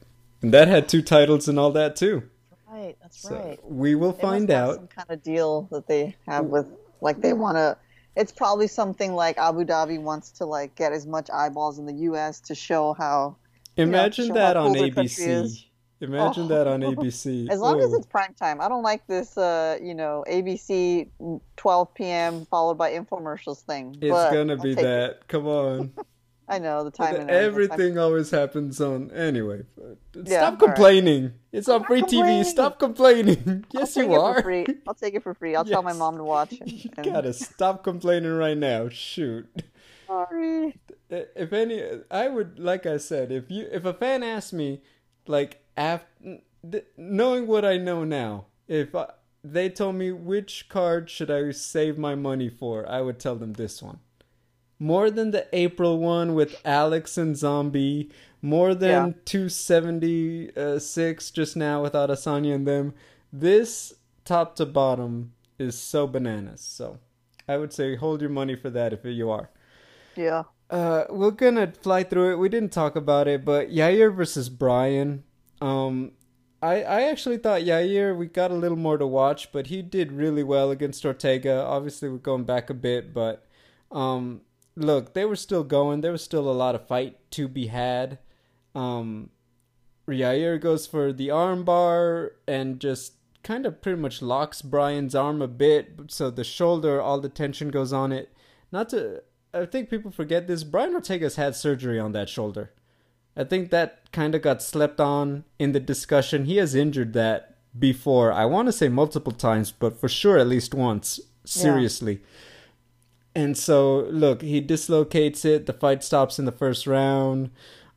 And that had two titles and all that too. right, that's So right. we will They find out. some kind of deal that they have with like they want to it's probably something like abu dhabi wants to like get as much eyeballs in the us to show how Imagine show that how on cool country ABC. Imagine Oh. that on ABC. <laughs> as long as Oh. it's prime time i don't like this uh you know abc 12 p.m followed by infomercials thing It's gonna I'll be take it. that. Come on. <laughs> i know the time and Everything always happens on. Anyway, Yeah, stop all right. complaining. It's on free TV. Stop complaining. <laughs> Yes, you are. free. I'll take it for free. I'll tell my mom to watch <laughs> it. You and- gotta stop complaining right now. Shoot. Sorry. <laughs> if any i would like i said if you if a fan asked me like after knowing what i know now if I, they told me which card should i save my money for i would tell them this one more than the april one with alex and zombie more than Yeah. 276 just now without Adesanya and them this top to bottom is so bananas so i would say hold your money for that if you are Yeah. uh, we're gonna fly through it. We didn't talk about it, but Yair versus Brian. Um, I I actually thought Yair we got a little more to watch, but he did really well against Ortega. Obviously, we're going back a bit, but um, look, they were still going. There was still a lot of fight to be had. Um, Yair goes for the armbar and just kind of pretty much locks Brian's arm a bit, so the shoulder, all the tension goes on it. Not to, I think people forget this. Brian Ortega's had surgery on that shoulder. I think that kind of got slept on in the discussion. He has injured that before. I want to say multiple times, but for sure at least once. Seriously. Yeah. And so, look, he dislocates it. The fight stops in the first round.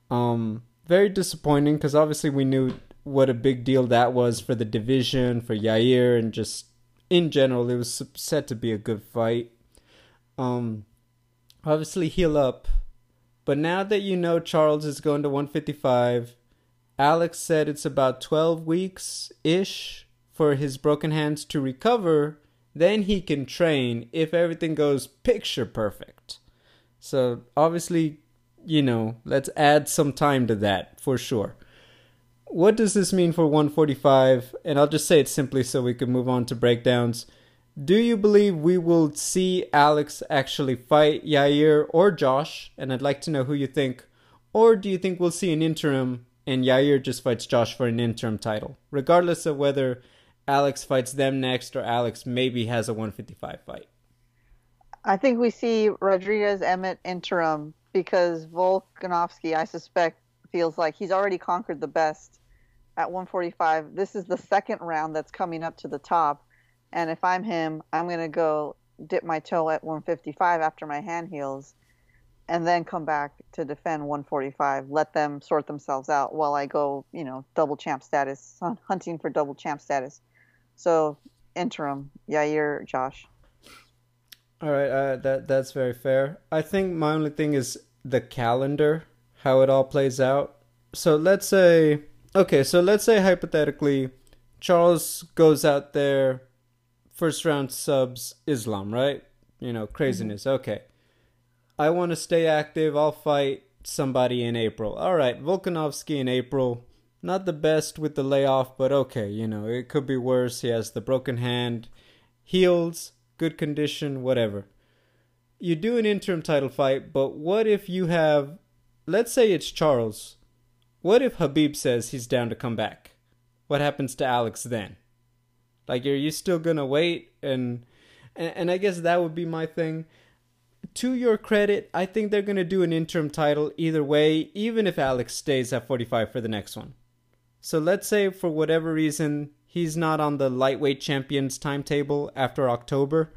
Um, very disappointing because obviously we knew what a big deal that was for the division, for Yair, and just in general. It was set to be a good fight. Um, obviously, heal up. But now that you know Charles is going to 155, Alex said it's about 12 weeks ish for his broken hands to recover. Then he can train if everything goes picture perfect. So, obviously, you know, let's add some time to that for sure what does this mean for 145? And I'll just say it simply so we can move on to breakdowns. Do you believe we will see Alex actually fight Yair or Josh? And I'd like to know who you think. Or do you think we'll see an interim and Yair just fights Josh for an interim title? Regardless of whether Alex fights them next or Alex maybe has a 155 fight. I think we see Rodriguez Emmett interim because Volkanovski, I suspect, feels like he's already conquered the best at 145. This is the second round that's coming up to the top. And if I'm him, I'm going to go dip my toe at 155 after my hand heals and then come back to defend 145. Let them sort themselves out while I go, you know, double champ status, hunting for double champ status. So interim, Yair, Josh. All right, uh, that that's very fair. I think my only thing is the calendar, how it all plays out. So let's say okay, so let's say hypothetically, Charles goes out there, first round subs Islam, right? You know, craziness. Mm-hmm. Okay. I want to stay active. I'll fight somebody in April. All right, Volkanovski in April. Not the best with the layoff, but okay, you know, it could be worse. He has the broken hand, heals, good condition, whatever. You do an interim title fight, but what if you have, let's say it's Charles what if Khabib says he's down to come back? What happens to Alex then? Like, are you still gonna wait? And, and and I guess that would be my thing. To your credit, I think they're gonna do an interim title either way, even if Alex stays at 45 for the next one. So let's say for whatever reason he's not on the lightweight champions timetable after October.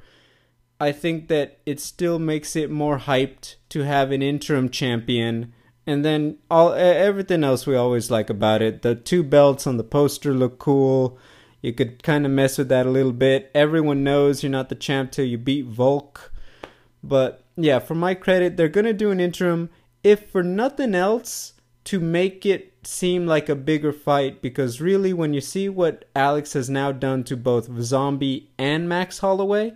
I think that it still makes it more hyped to have an interim champion and then all everything else we always like about it. The two belts on the poster look cool. You could kind of mess with that a little bit. Everyone knows you're not the champ till you beat Volk. But yeah, for my credit, they're gonna do an interim, if for nothing else, to make it seem like a bigger fight. Because really, when you see what Alex has now done to both Zombie and Max Holloway,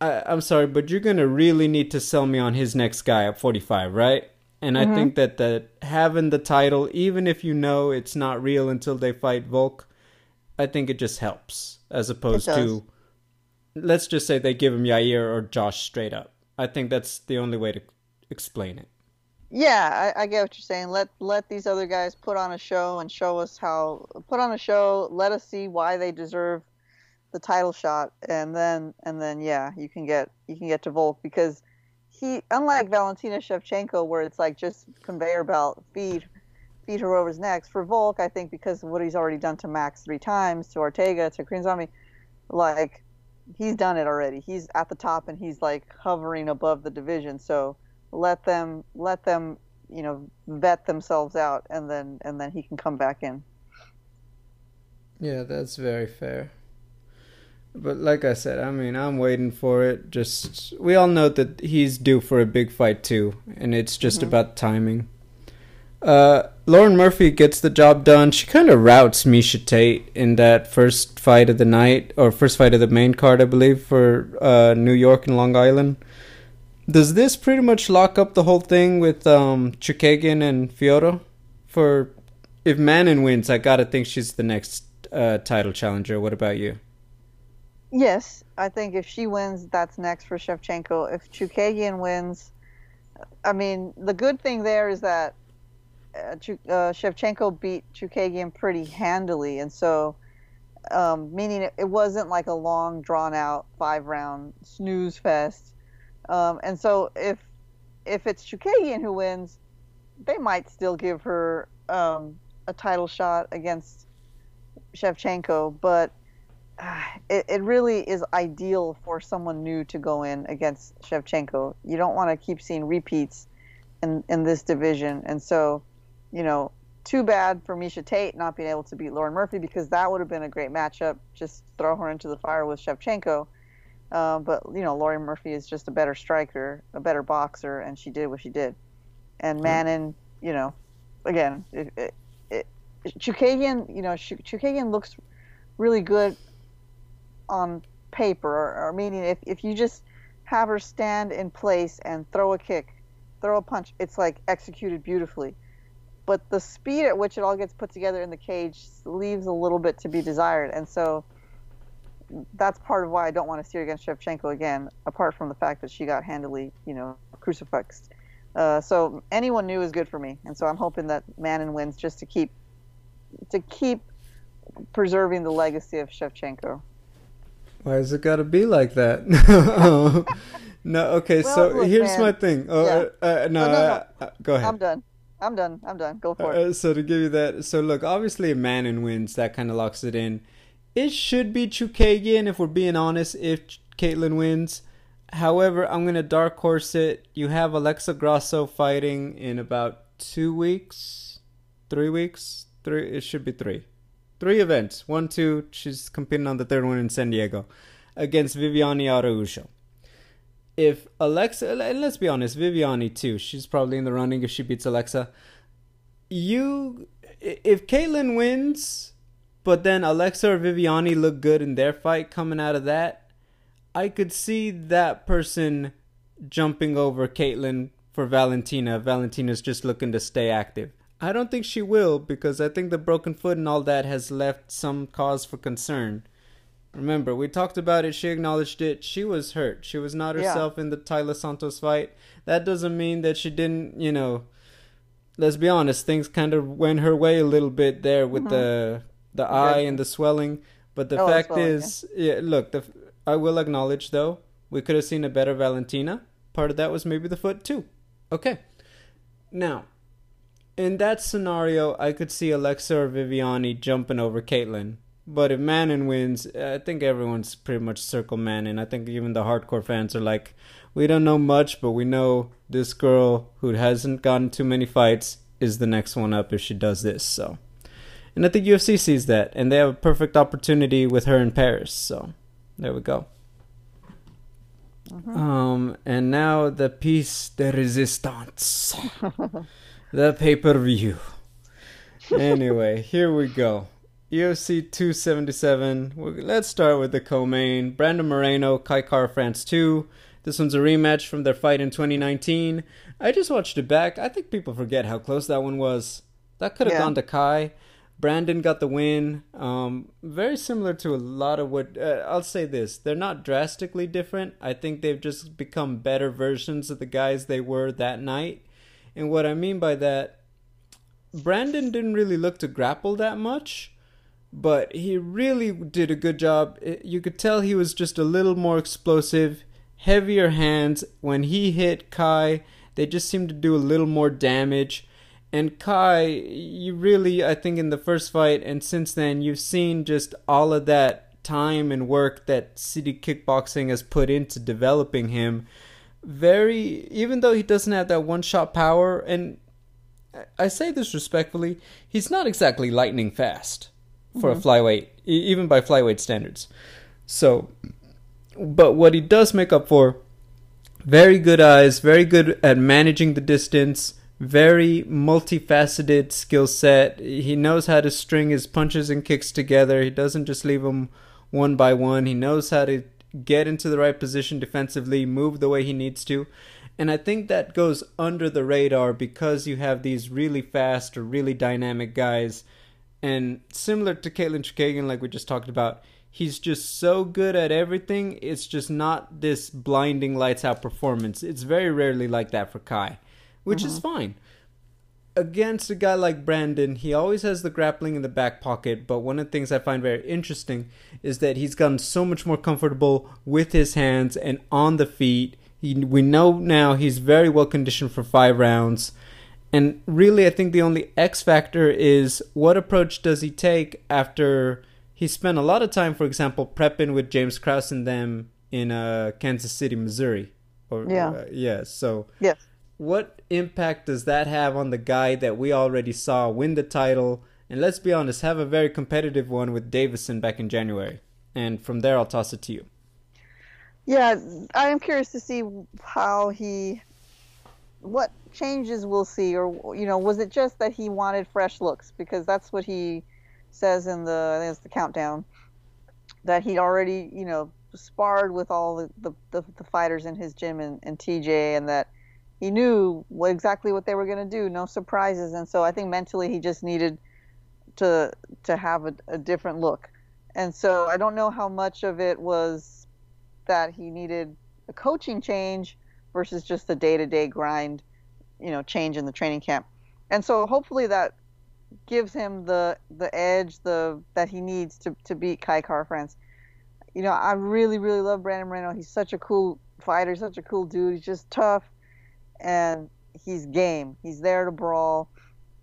I, I'm sorry, but you're gonna really need to sell me on his next guy at 45, right? And mm-hmm. I think that that having the title, even if you know it's not real until they fight Volk, I think it just helps as opposed to let's just say they give him Yair or Josh straight up. I think that's the only way to explain it. Yeah, I, I, get what you're saying. Let let these other guys put on a show and show us how put on a show. Let us see why they deserve the title shot, and then and then yeah, you can get you can get to Volk because he unlike Valentina Shevchenko, where it's like just conveyor belt feed feed her over his neck. For Volk, I think because of what he's already done to Max three times, to Ortega, to Korean Zombie, like he's done it already. He's at the top and he's like hovering above the division. So let them let them you know vet themselves out, and then and then he can come back in. Yeah, that's very fair. But like I said, I mean, I'm waiting for it. Just we all know that he's due for a big fight too, and it's just mm-hmm. about timing. Uh, Lauren Murphy gets the job done. She kind of routs Miesha Tate in that first fight of the night, or first fight of the main card, I believe, for uh, New York and Long Island. Does this pretty much lock up the whole thing with um, and Fiorot? For if Manon wins, I gotta think she's the next uh, title challenger. What about you? Yes, I think if she wins, that's next for Shevchenko. If Chookagian wins, I mean, the good thing there is that uh, uh, Shevchenko beat Chookagian pretty handily, and so um, meaning it, it, wasn't like a long, drawn out five round snooze fest. Um, and so if if it's Chookagian who wins, they might still give her um, a title shot against Shevchenko, but uh, it, it really is ideal for someone new to go in against Shevchenko. You don't want to keep seeing repeats in, in this division. And so, you know, too bad for Miesha Tate not being able to beat Lauren Murphy because that would have been a great matchup. Just throw her into the fire with Shevchenko. Uh, but, you know, Lauren Murphy is just a better striker, a better boxer, and she did what she did. And Manon, you know, again, it, it, it, Chookagian, you know, Chookagian looks really good on paper, or, or meaning if, if you just have her stand in place and throw a kick, throw a punch, it's like executed beautifully. But the speed at which it all gets put together in the cage leaves a little bit to be desired. And so that's part of why I don't want to see her against Shevchenko again, apart from the fact that she got handily, you know, crucifixed. Uh, so anyone new is good for me, and so I'm hoping that Manon wins just to keep to keep preserving the legacy of Shevchenko. Why has it got to be like that? <laughs> no, okay. Well, so look, here's man. my thing. Oh, yeah. uh, uh, no, no, no. Uh, go ahead. I'm done. I'm done. I'm done. Go for it. Uh, so to give you that, so look, obviously a Manon wins. That kind of locks it in. It should be Chookagian if we're being honest. If Katlyn wins, however, I'm gonna dark horse it. You have Alexa Grasso fighting in about two weeks, three weeks, three. It should be three three events. One, two. She's competing on the third one in San Diego against Viviane Araujo. If Alexa, and let's be honest, Viviane too. She's probably in the running if she beats Alexa. You, if Katlyn wins, but then Alexa or Viviane look good in their fight coming out of that, I could see that person jumping over Katlyn for Valentina. Valentina's just looking to stay active. I don't think she will because I think the broken foot and all that has left some cause for concern. Remember, we talked about it. She acknowledged it. She was hurt. She was not herself yeah. in the Taila Santos fight. That doesn't mean that she didn't, you know. Let's be honest. Things kind of went her way a little bit there with mm-hmm. the the eye and the swelling. But the oh, fact swelling, is, yeah. yeah. Look, the I will acknowledge though we could have seen a better Valentina. Part of that was maybe the foot too. Okay. Now, in that scenario, I could see Alexa or Viviane jumping over Katlyn. But if Manon wins, I think everyone's pretty much circle Manon. I think even the hardcore fans are like, we don't know much, but we know this girl who hasn't gotten too many fights is the next one up if she does this. So, and I think UFC sees that, and they have a perfect opportunity with her in Paris. So, there we go. Uh-huh. Um, and now the piece de resistance. <laughs> the pay per view. anyway, <laughs> here we go. UFC 277. Let's start with the co-main. Brandon Moreno, Kai Kara-France 2. This one's a rematch from their fight in 2019. I just watched it back. I think people forget how close that one was. That could have yeah. gone to Kai. Brandon got the win. Um, very similar to a lot of what uh, I'll say this: they're not drastically different. I think they've just become better versions of the guys they were that night. And what I mean by that, Brandon didn't really look to grapple that much, but he really did a good job. You could tell he was just a little more explosive, heavier hands. When he hit Kai, they just seemed to do a little more damage. And Kai, you really, I think, in the first fight and since then, you've seen just all of that time and work that City Kickboxing has put into developing him very even though he doesn't have that one shot power and I say this respectfully, he's not exactly lightning fast for mm-hmm. a flyweight, even by flyweight standards. So, but what he does make up for, very good eyes, very good at managing the distance, very multifaceted skill set. He knows how to string his punches and kicks together. He doesn't just leave them one by one. He knows how to get into the right position defensively, move the way he needs to. And I think that goes under the radar because you have these really fast or really dynamic guys. And similar to Katlyn Chookagian, like we just talked about, he's just so good at everything. It's just not this blinding lights out performance. It's very rarely like that for Kai, which mm-hmm. is fine against a guy like Brandon, he always has the grappling in the back pocket, but one of the things I find very interesting is that he's gotten so much more comfortable with his hands and on the feet. He, we know now he's very well conditioned for five rounds. And really, I think the only X factor is what approach does he take after he spent a lot of time, for example, prepping with James Krause and them in uh, Kansas City, Missouri. Or, Yeah. Uh, yeah. So, Yes. What impact does that have on the guy that we already saw win the title? And let's be honest, have a very competitive one with Deiveson back in January. And from there, I'll toss it to you. Yeah, I am curious to see how he, what changes we'll see, or you know, was it just that he wanted fresh looks? Because that's what he says in the, it's the countdown, that he'd already, you know, sparred with all the the, the, the fighters in his gym and, and TJ, and that he knew what exactly what they were going to do, no surprises, and so I think mentally he just needed to to have a, a different look, and so I don't know how much of it was that he needed a coaching change versus just the day-to-day grind, you know, change in the training camp. And so hopefully that gives him the the edge the that he needs to to beat Kai Kara-France. You know, I really really love Brandon Moreno. He's such a cool fighter, such a cool dude. He's just tough and he's game. He's there to brawl.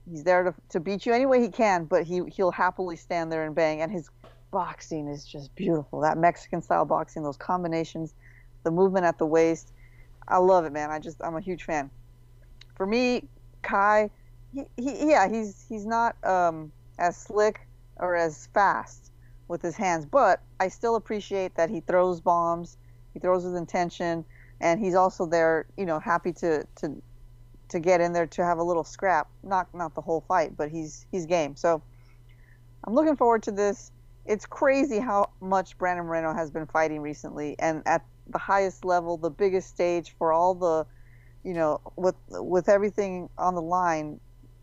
He's there to to beat you any way he can, but he he'll happily stand there and bang and his boxing is just beautiful. That Mexican style boxing, those combinations, the movement at the waist. I love it, man. I just I'm a huge fan. For me, Kai, he, he yeah, he's he's not um, as slick or as fast with his hands, but I still appreciate that he throws bombs, he throws with intention, and he's also there, you know, happy to to to get in there to have a little scrap. Not not the whole fight, but he's he's game. So I'm looking forward to this it's crazy how much Brandon Moreno has been fighting recently, and at the highest level, the biggest stage for all the, you know, with with everything on the line,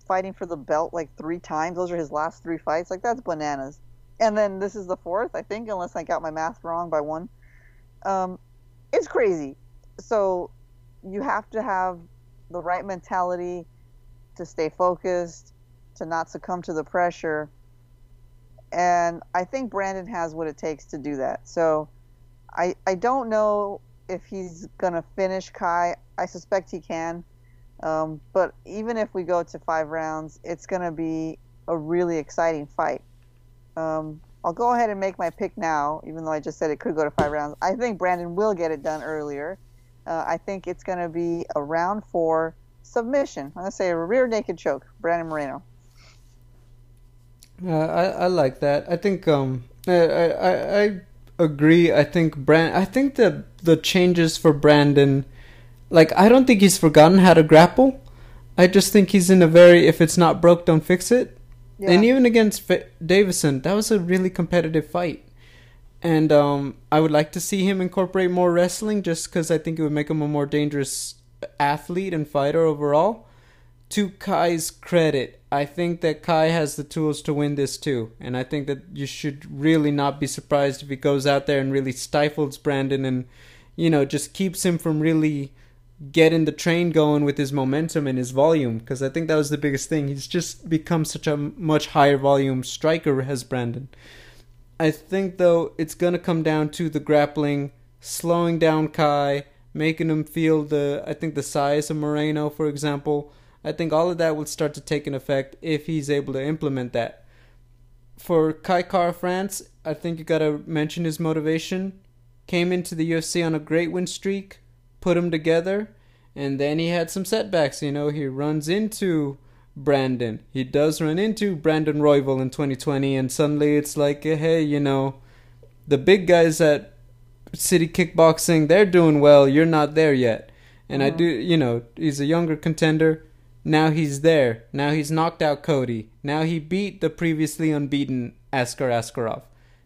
fighting for the belt like three times. Those are his last three fights. Like that's bananas. And then this is the fourth, I think, unless I got my math wrong by one. Um, it's crazy. So you have to have the right mentality to stay focused, to not succumb to the pressure and I think Brandon has what it takes to do that. So I I don't know if he's gonna finish Kai. I suspect he can, um, but even if we go to five rounds, it's gonna be a really exciting fight. Um, I'll go ahead and make my pick now, even though I just said it could go to five rounds. I think Brandon will get it done earlier. Uh, I think it's going to be a round four submission. I'm going to say a rear naked choke, Brandon Moreno. Uh, I I like that. I think um I I, I agree. I think Brand I think the the changes for Brandon, like I don't think he's forgotten how to grapple. I just think he's in a very if it's not broke, don't fix it. Yeah. And even against F- Deiveson, that was a really competitive fight. And um, I would like to see him incorporate more wrestling, just because I think it would make him a more dangerous athlete and fighter overall to Kai's credit, I think that Kai has the tools to win this too. And I think that you should really not be surprised if he goes out there and really stifles Brandon and, you know, just keeps him from really getting the train going with his momentum and his volume. Because I think that was the biggest thing. He's just become such a much higher volume striker, has Brandon. I think, though, it's to come down to the grappling, slowing down Kai, making him feel the, I think, the size of Moreno, for example I think all of that will start to take an effect if he's able to implement that. For Kai Kara-France, I think you gotta mention his motivation. Came into the UFC on a great win streak, put him together, and then he had some setbacks. You know, he runs into Brandon. He does run into Brandon Royval in 2020, and suddenly it's like, uh, hey, you know, the big guys at City Kickboxing, they're doing well. You're not there yet. And I uh-huh. do, you know, he's a younger contender. Now he's there. Now he's knocked out Cody. Now he beat the previously unbeaten Askar Askarov.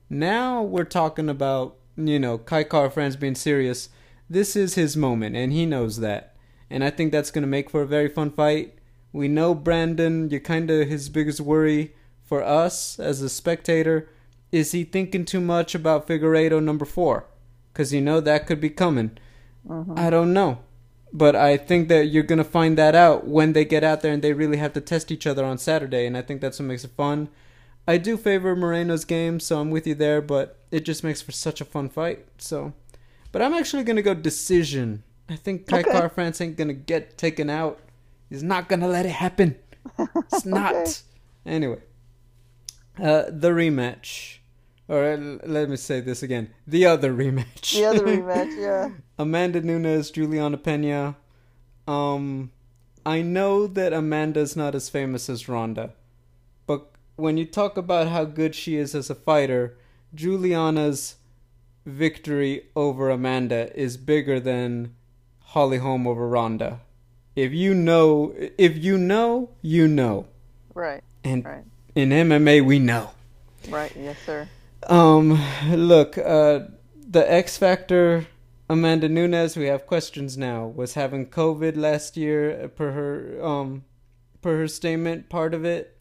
Now we're talking about, you know, Kai Kara-France being serious. This is his moment, and he knows that. And I think that's going to make for a very fun fight. We know Brandon, you're kind of his biggest worry for us as a spectator. Is he thinking too much about Figueiredo number four? Because you know that could be coming. Mm-hmm. I don't know. But I think that you're going to find that out when they get out there and they really have to test each other on Saturday. And I think that's what makes it fun. I do favor Moreno's game, so I'm with you there, but it just makes for such a fun fight. So, But I'm actually going to go decision. I think Kai Okay. Kara-France ain't going to get taken out. He's not gonna let it happen. It's <laughs> not. Okay. Anyway, uh, the rematch, or let me say this again: the other rematch. The other <laughs> rematch, yeah. Amanda Nunes, Julianna Peña. Um, I know that Amanda's not as famous as Ronda, but when you talk about how good she is as a fighter, Julianna's victory over Amanda is bigger than Holly Holm over Ronda. If you know, if you know, you know, Right, and right, in MMA we know. right. Yes, sir. Um, look, uh, the X Factor, Amanda Nunes. We have questions now. Was having COVID last year uh, per her um, per her statement. Part of it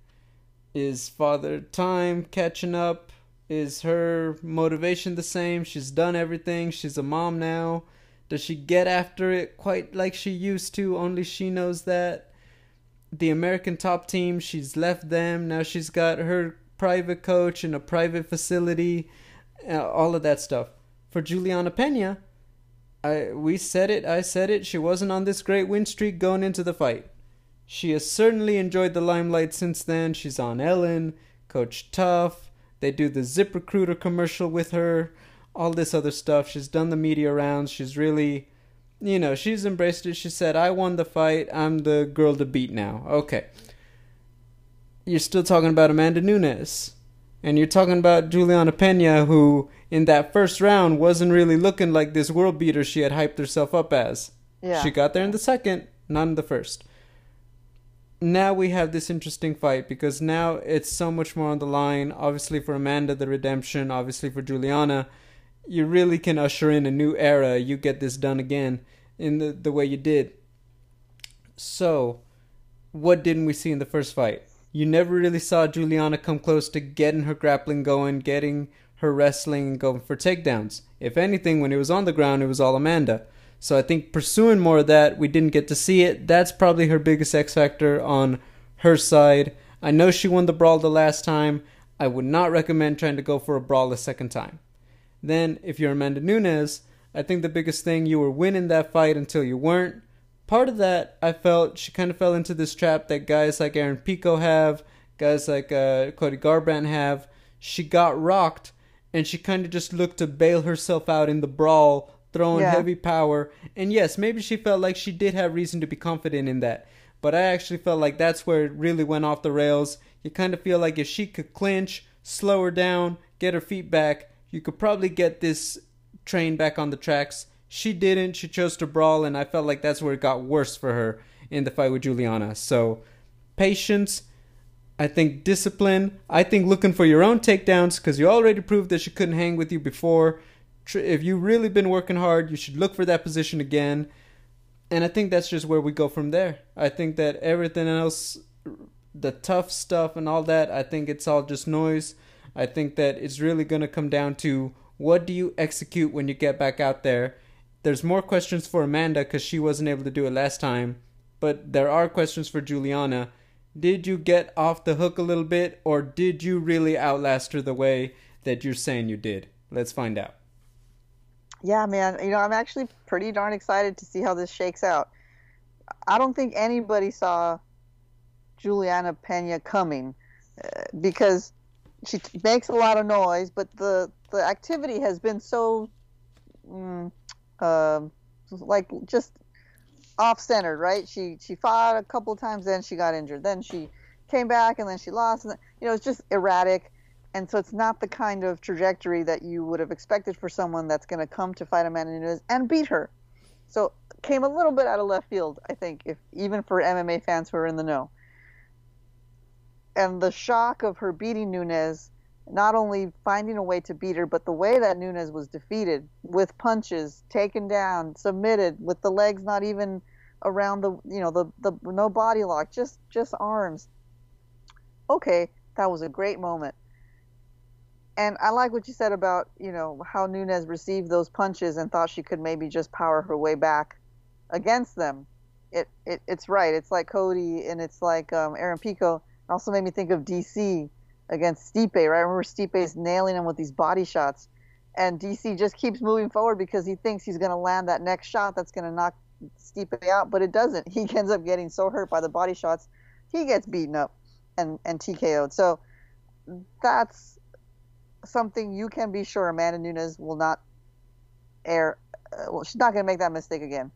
is father time catching up. Is her motivation the same? She's done everything. She's a mom now. Does she get after it quite like she used to? Only she knows that. The American top team, she's left them. Now she's got her private coach in a private facility, uh, all of that stuff. For Julianna Peña, I we said it, I said it. She wasn't on this great win streak going into the fight. She has certainly enjoyed the limelight since then. She's on Ellen, Coach Tough. They do the ZipRecruiter commercial with her, all this other stuff. She's done the media rounds. She's really, you know, she's embraced it. She said, "I won the fight. I'm the girl to beat now." Okay you're still talking about Amanda Nunes. And you're talking about Julianna Peña, who in that first round wasn't really looking like this world beater she had hyped herself up as. Yeah. She got there in the second, not in the first. Now we have this interesting fight because now it's so much more on the line. Obviously, for Amanda, the redemption. Obviously, for Julianna, you really can usher in a new era. You get this done again in the, the way you did. So, what didn't we see in the first fight? You never really saw Julianna come close to getting her grappling going, getting her wrestling, and going for takedowns. If anything, when it was on the ground, it was all Amanda. So I think pursuing more of that, we didn't get to see it. That's probably her biggest X factor on her side. I know she won the brawl the last time. I would not recommend trying to go for a brawl a second time. Then, if you're Amanda Nunes, I think the biggest thing you were winning that fight until you weren't. Part of that, I felt she kind of fell into this trap that guys like Aaron Pico have, guys like uh, Cody Garbrandt have. She got rocked, and she kind of just looked to bail herself out in the brawl, throwing Yeah. heavy power. And yes, maybe she felt like she did have reason to be confident in that. But I actually felt like that's where it really went off the rails. You kind of feel like if she could clinch, slow her down, get her feet back, you could probably get this train back on the tracks. She didn't. She chose to brawl, and I felt like that's where it got worse for her in the fight with Julianna. So, patience. I think discipline. I think looking for your own takedowns because you already proved that she couldn't hang with you before. If you've really been working hard, you should look for that position again. And I think that's just where we go from there. I think that everything else, the tough stuff and all that, I think it's all just noise. I think that it's really going to come down to what do you execute when you get back out there. There's more questions for Amanda because she wasn't able to do it last time, but there are questions for Julianna. Did you get off the hook a little bit, or did you really outlast her the way that you're saying you did? Let's find out. Yeah, man. You know, I'm actually pretty darn excited to see how this shakes out. I don't think anybody saw Julianna Peña coming uh, because she t- makes a lot of noise, but the the activity has been so, um like just off centered, right? She she fought a couple times, then she got injured, then she came back, and then she lost. And you know, it's just erratic, and so it's not the kind of trajectory that you would have expected for someone that's going to come to fight Amanda Nunes and beat her. So came a little bit out of left field, I think, if even for MMA fans who are in the know. And the shock of her beating Nunes, not only finding a way to beat her, but the way that Nunes was defeated with punches, taken down, submitted, with the legs not even around the you know the the no body lock, just just arms. Okay, that was a great moment. And I like what you said about you know how Nunes received those punches and thought she could maybe just power her way back against them. It, it it's right. It's like Cody and it's like um, Aaron Pico. Also made me think of DC against Stipe. Right? I remember Stipe's nailing him with these body shots, and DC just keeps moving forward because he thinks he's going to land that next shot that's going to knock Stipe out, but it doesn't. He <laughs> ends up getting so hurt by the body shots, he gets beaten up and and TKO'd. So that's something you can be sure Amanda Nunes will not air. Uh, well, she's not going to make that mistake again.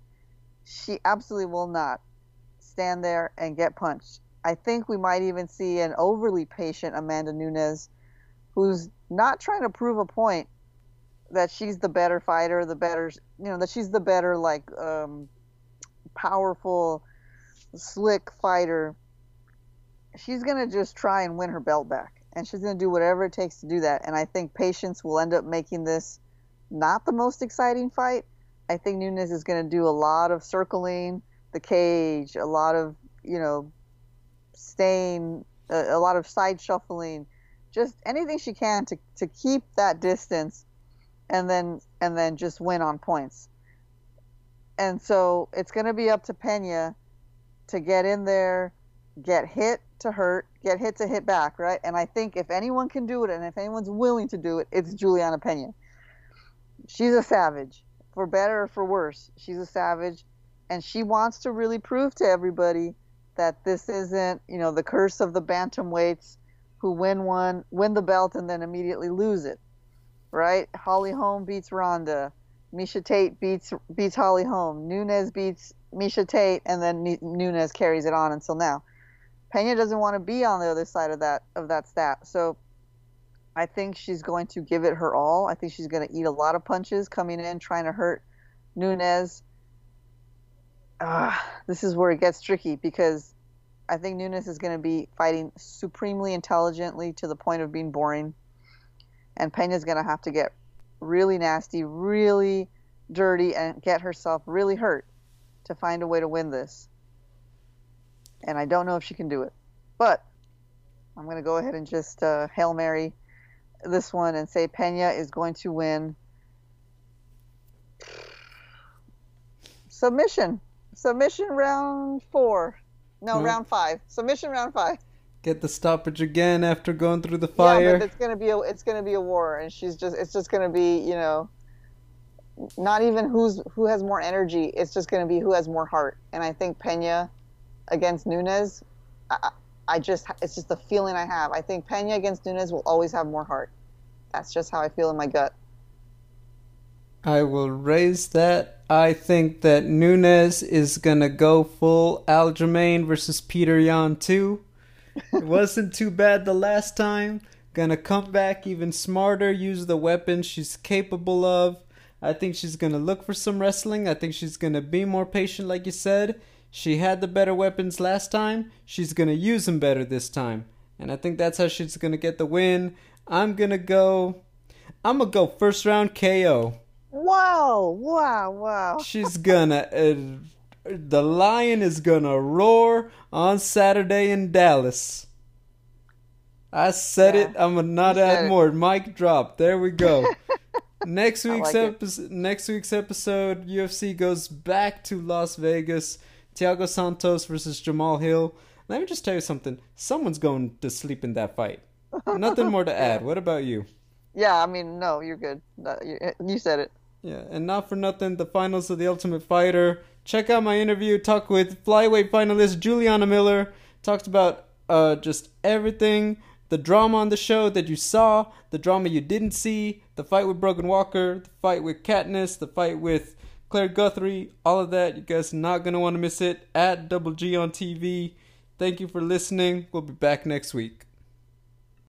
She absolutely will not stand there and get punched. I think we might even see an overly patient Amanda Nunes who's not trying to prove a point that she's the better fighter, the better, you know, that she's the better, like, um, powerful, slick fighter. She's going to just try and win her belt back. And she's going to do whatever it takes to do that. And I think patience will end up making this not the most exciting fight. I think Nunes is going to do a lot of circling the cage, a lot of, you know, staying, a, a lot of side shuffling, just anything she can to, to keep that distance and then and then just win on points. And so it's going to be up to Pena to get in there, get hit to hurt, get hit to hit back, right? And I think if anyone can do it and if anyone's willing to do it, it's Julianna Peña. She's a savage, for better or for worse. She's a savage and she wants to really prove to everybody that this isn't, you know, the curse of the bantamweights who win one, win the belt and then immediately lose it right? Holly Holm beats Ronda. Miesha Tate beats beats Holly Holm. Nunes beats Miesha Tate, and then Nunes carries it on until now. Pena doesn't want to be on the other side of that of that stat, so I think she's going to give it her all. I think she's going to eat a lot of punches coming in, trying to hurt Nunes. Uh, this is where it gets tricky because I think Nunes is going to be fighting supremely intelligently to the point of being boring and Pena's going to have to get really nasty, really dirty, and get herself really hurt to find a way to win this. And I don't know if she can do it. But I'm going to go ahead and just uh, Hail Mary this one and say Pena is going to win. Submission. Submission round four. No, hmm? round five. Submission round five get the stoppage again after going through the fire. Yeah, but it's gonna be a it's gonna be a war, and she's just it's just gonna be you know, not even who's who has more energy. It's just gonna be who has more heart. And I think Pena against Nunes, I, I just it's just the feeling I have. I think Pena against Nunes will always have more heart. That's just how I feel in my gut. I will raise that. I think that Nunes is gonna go full Aljamain versus Petr Yan too it <laughs> wasn't too bad the last time. Gonna come back even smarter, use the weapons she's capable of. I think she's gonna look for some wrestling. I think she's gonna be more patient, like you said. She had the better weapons last time. She's gonna use them better this time. And I think that's how she's gonna get the win. I'm gonna go. I'm gonna go first round KO. Wow! Wow! Wow! She's gonna. Uh, the lion is gonna roar on Saturday in Dallas. I said yeah, it. I'm gonna not add more. Mic drop. There we go. <laughs> next week's like episode. Next week's episode. UFC goes back to Las Vegas. Thiago Santos versus Jamahal Hill. Let me just tell you something. Someone's going to sleep in that fight. Nothing more to <laughs> add. What about you? Yeah, I mean, no, you're good. You said it. Yeah, and not for nothing, the finals of the Ultimate Fighter check out my interview. Talk with flyweight finalist Juliana Miller. Talked about uh, just everything, the drama on the show that you saw, the drama you didn't see, the fight with Brogan Walker, the fight with Katniss, the fight with Claire Guthrie, all of that. You guys are not gonna want to miss it at Double G on TV. Thank you for listening. We'll be back next week.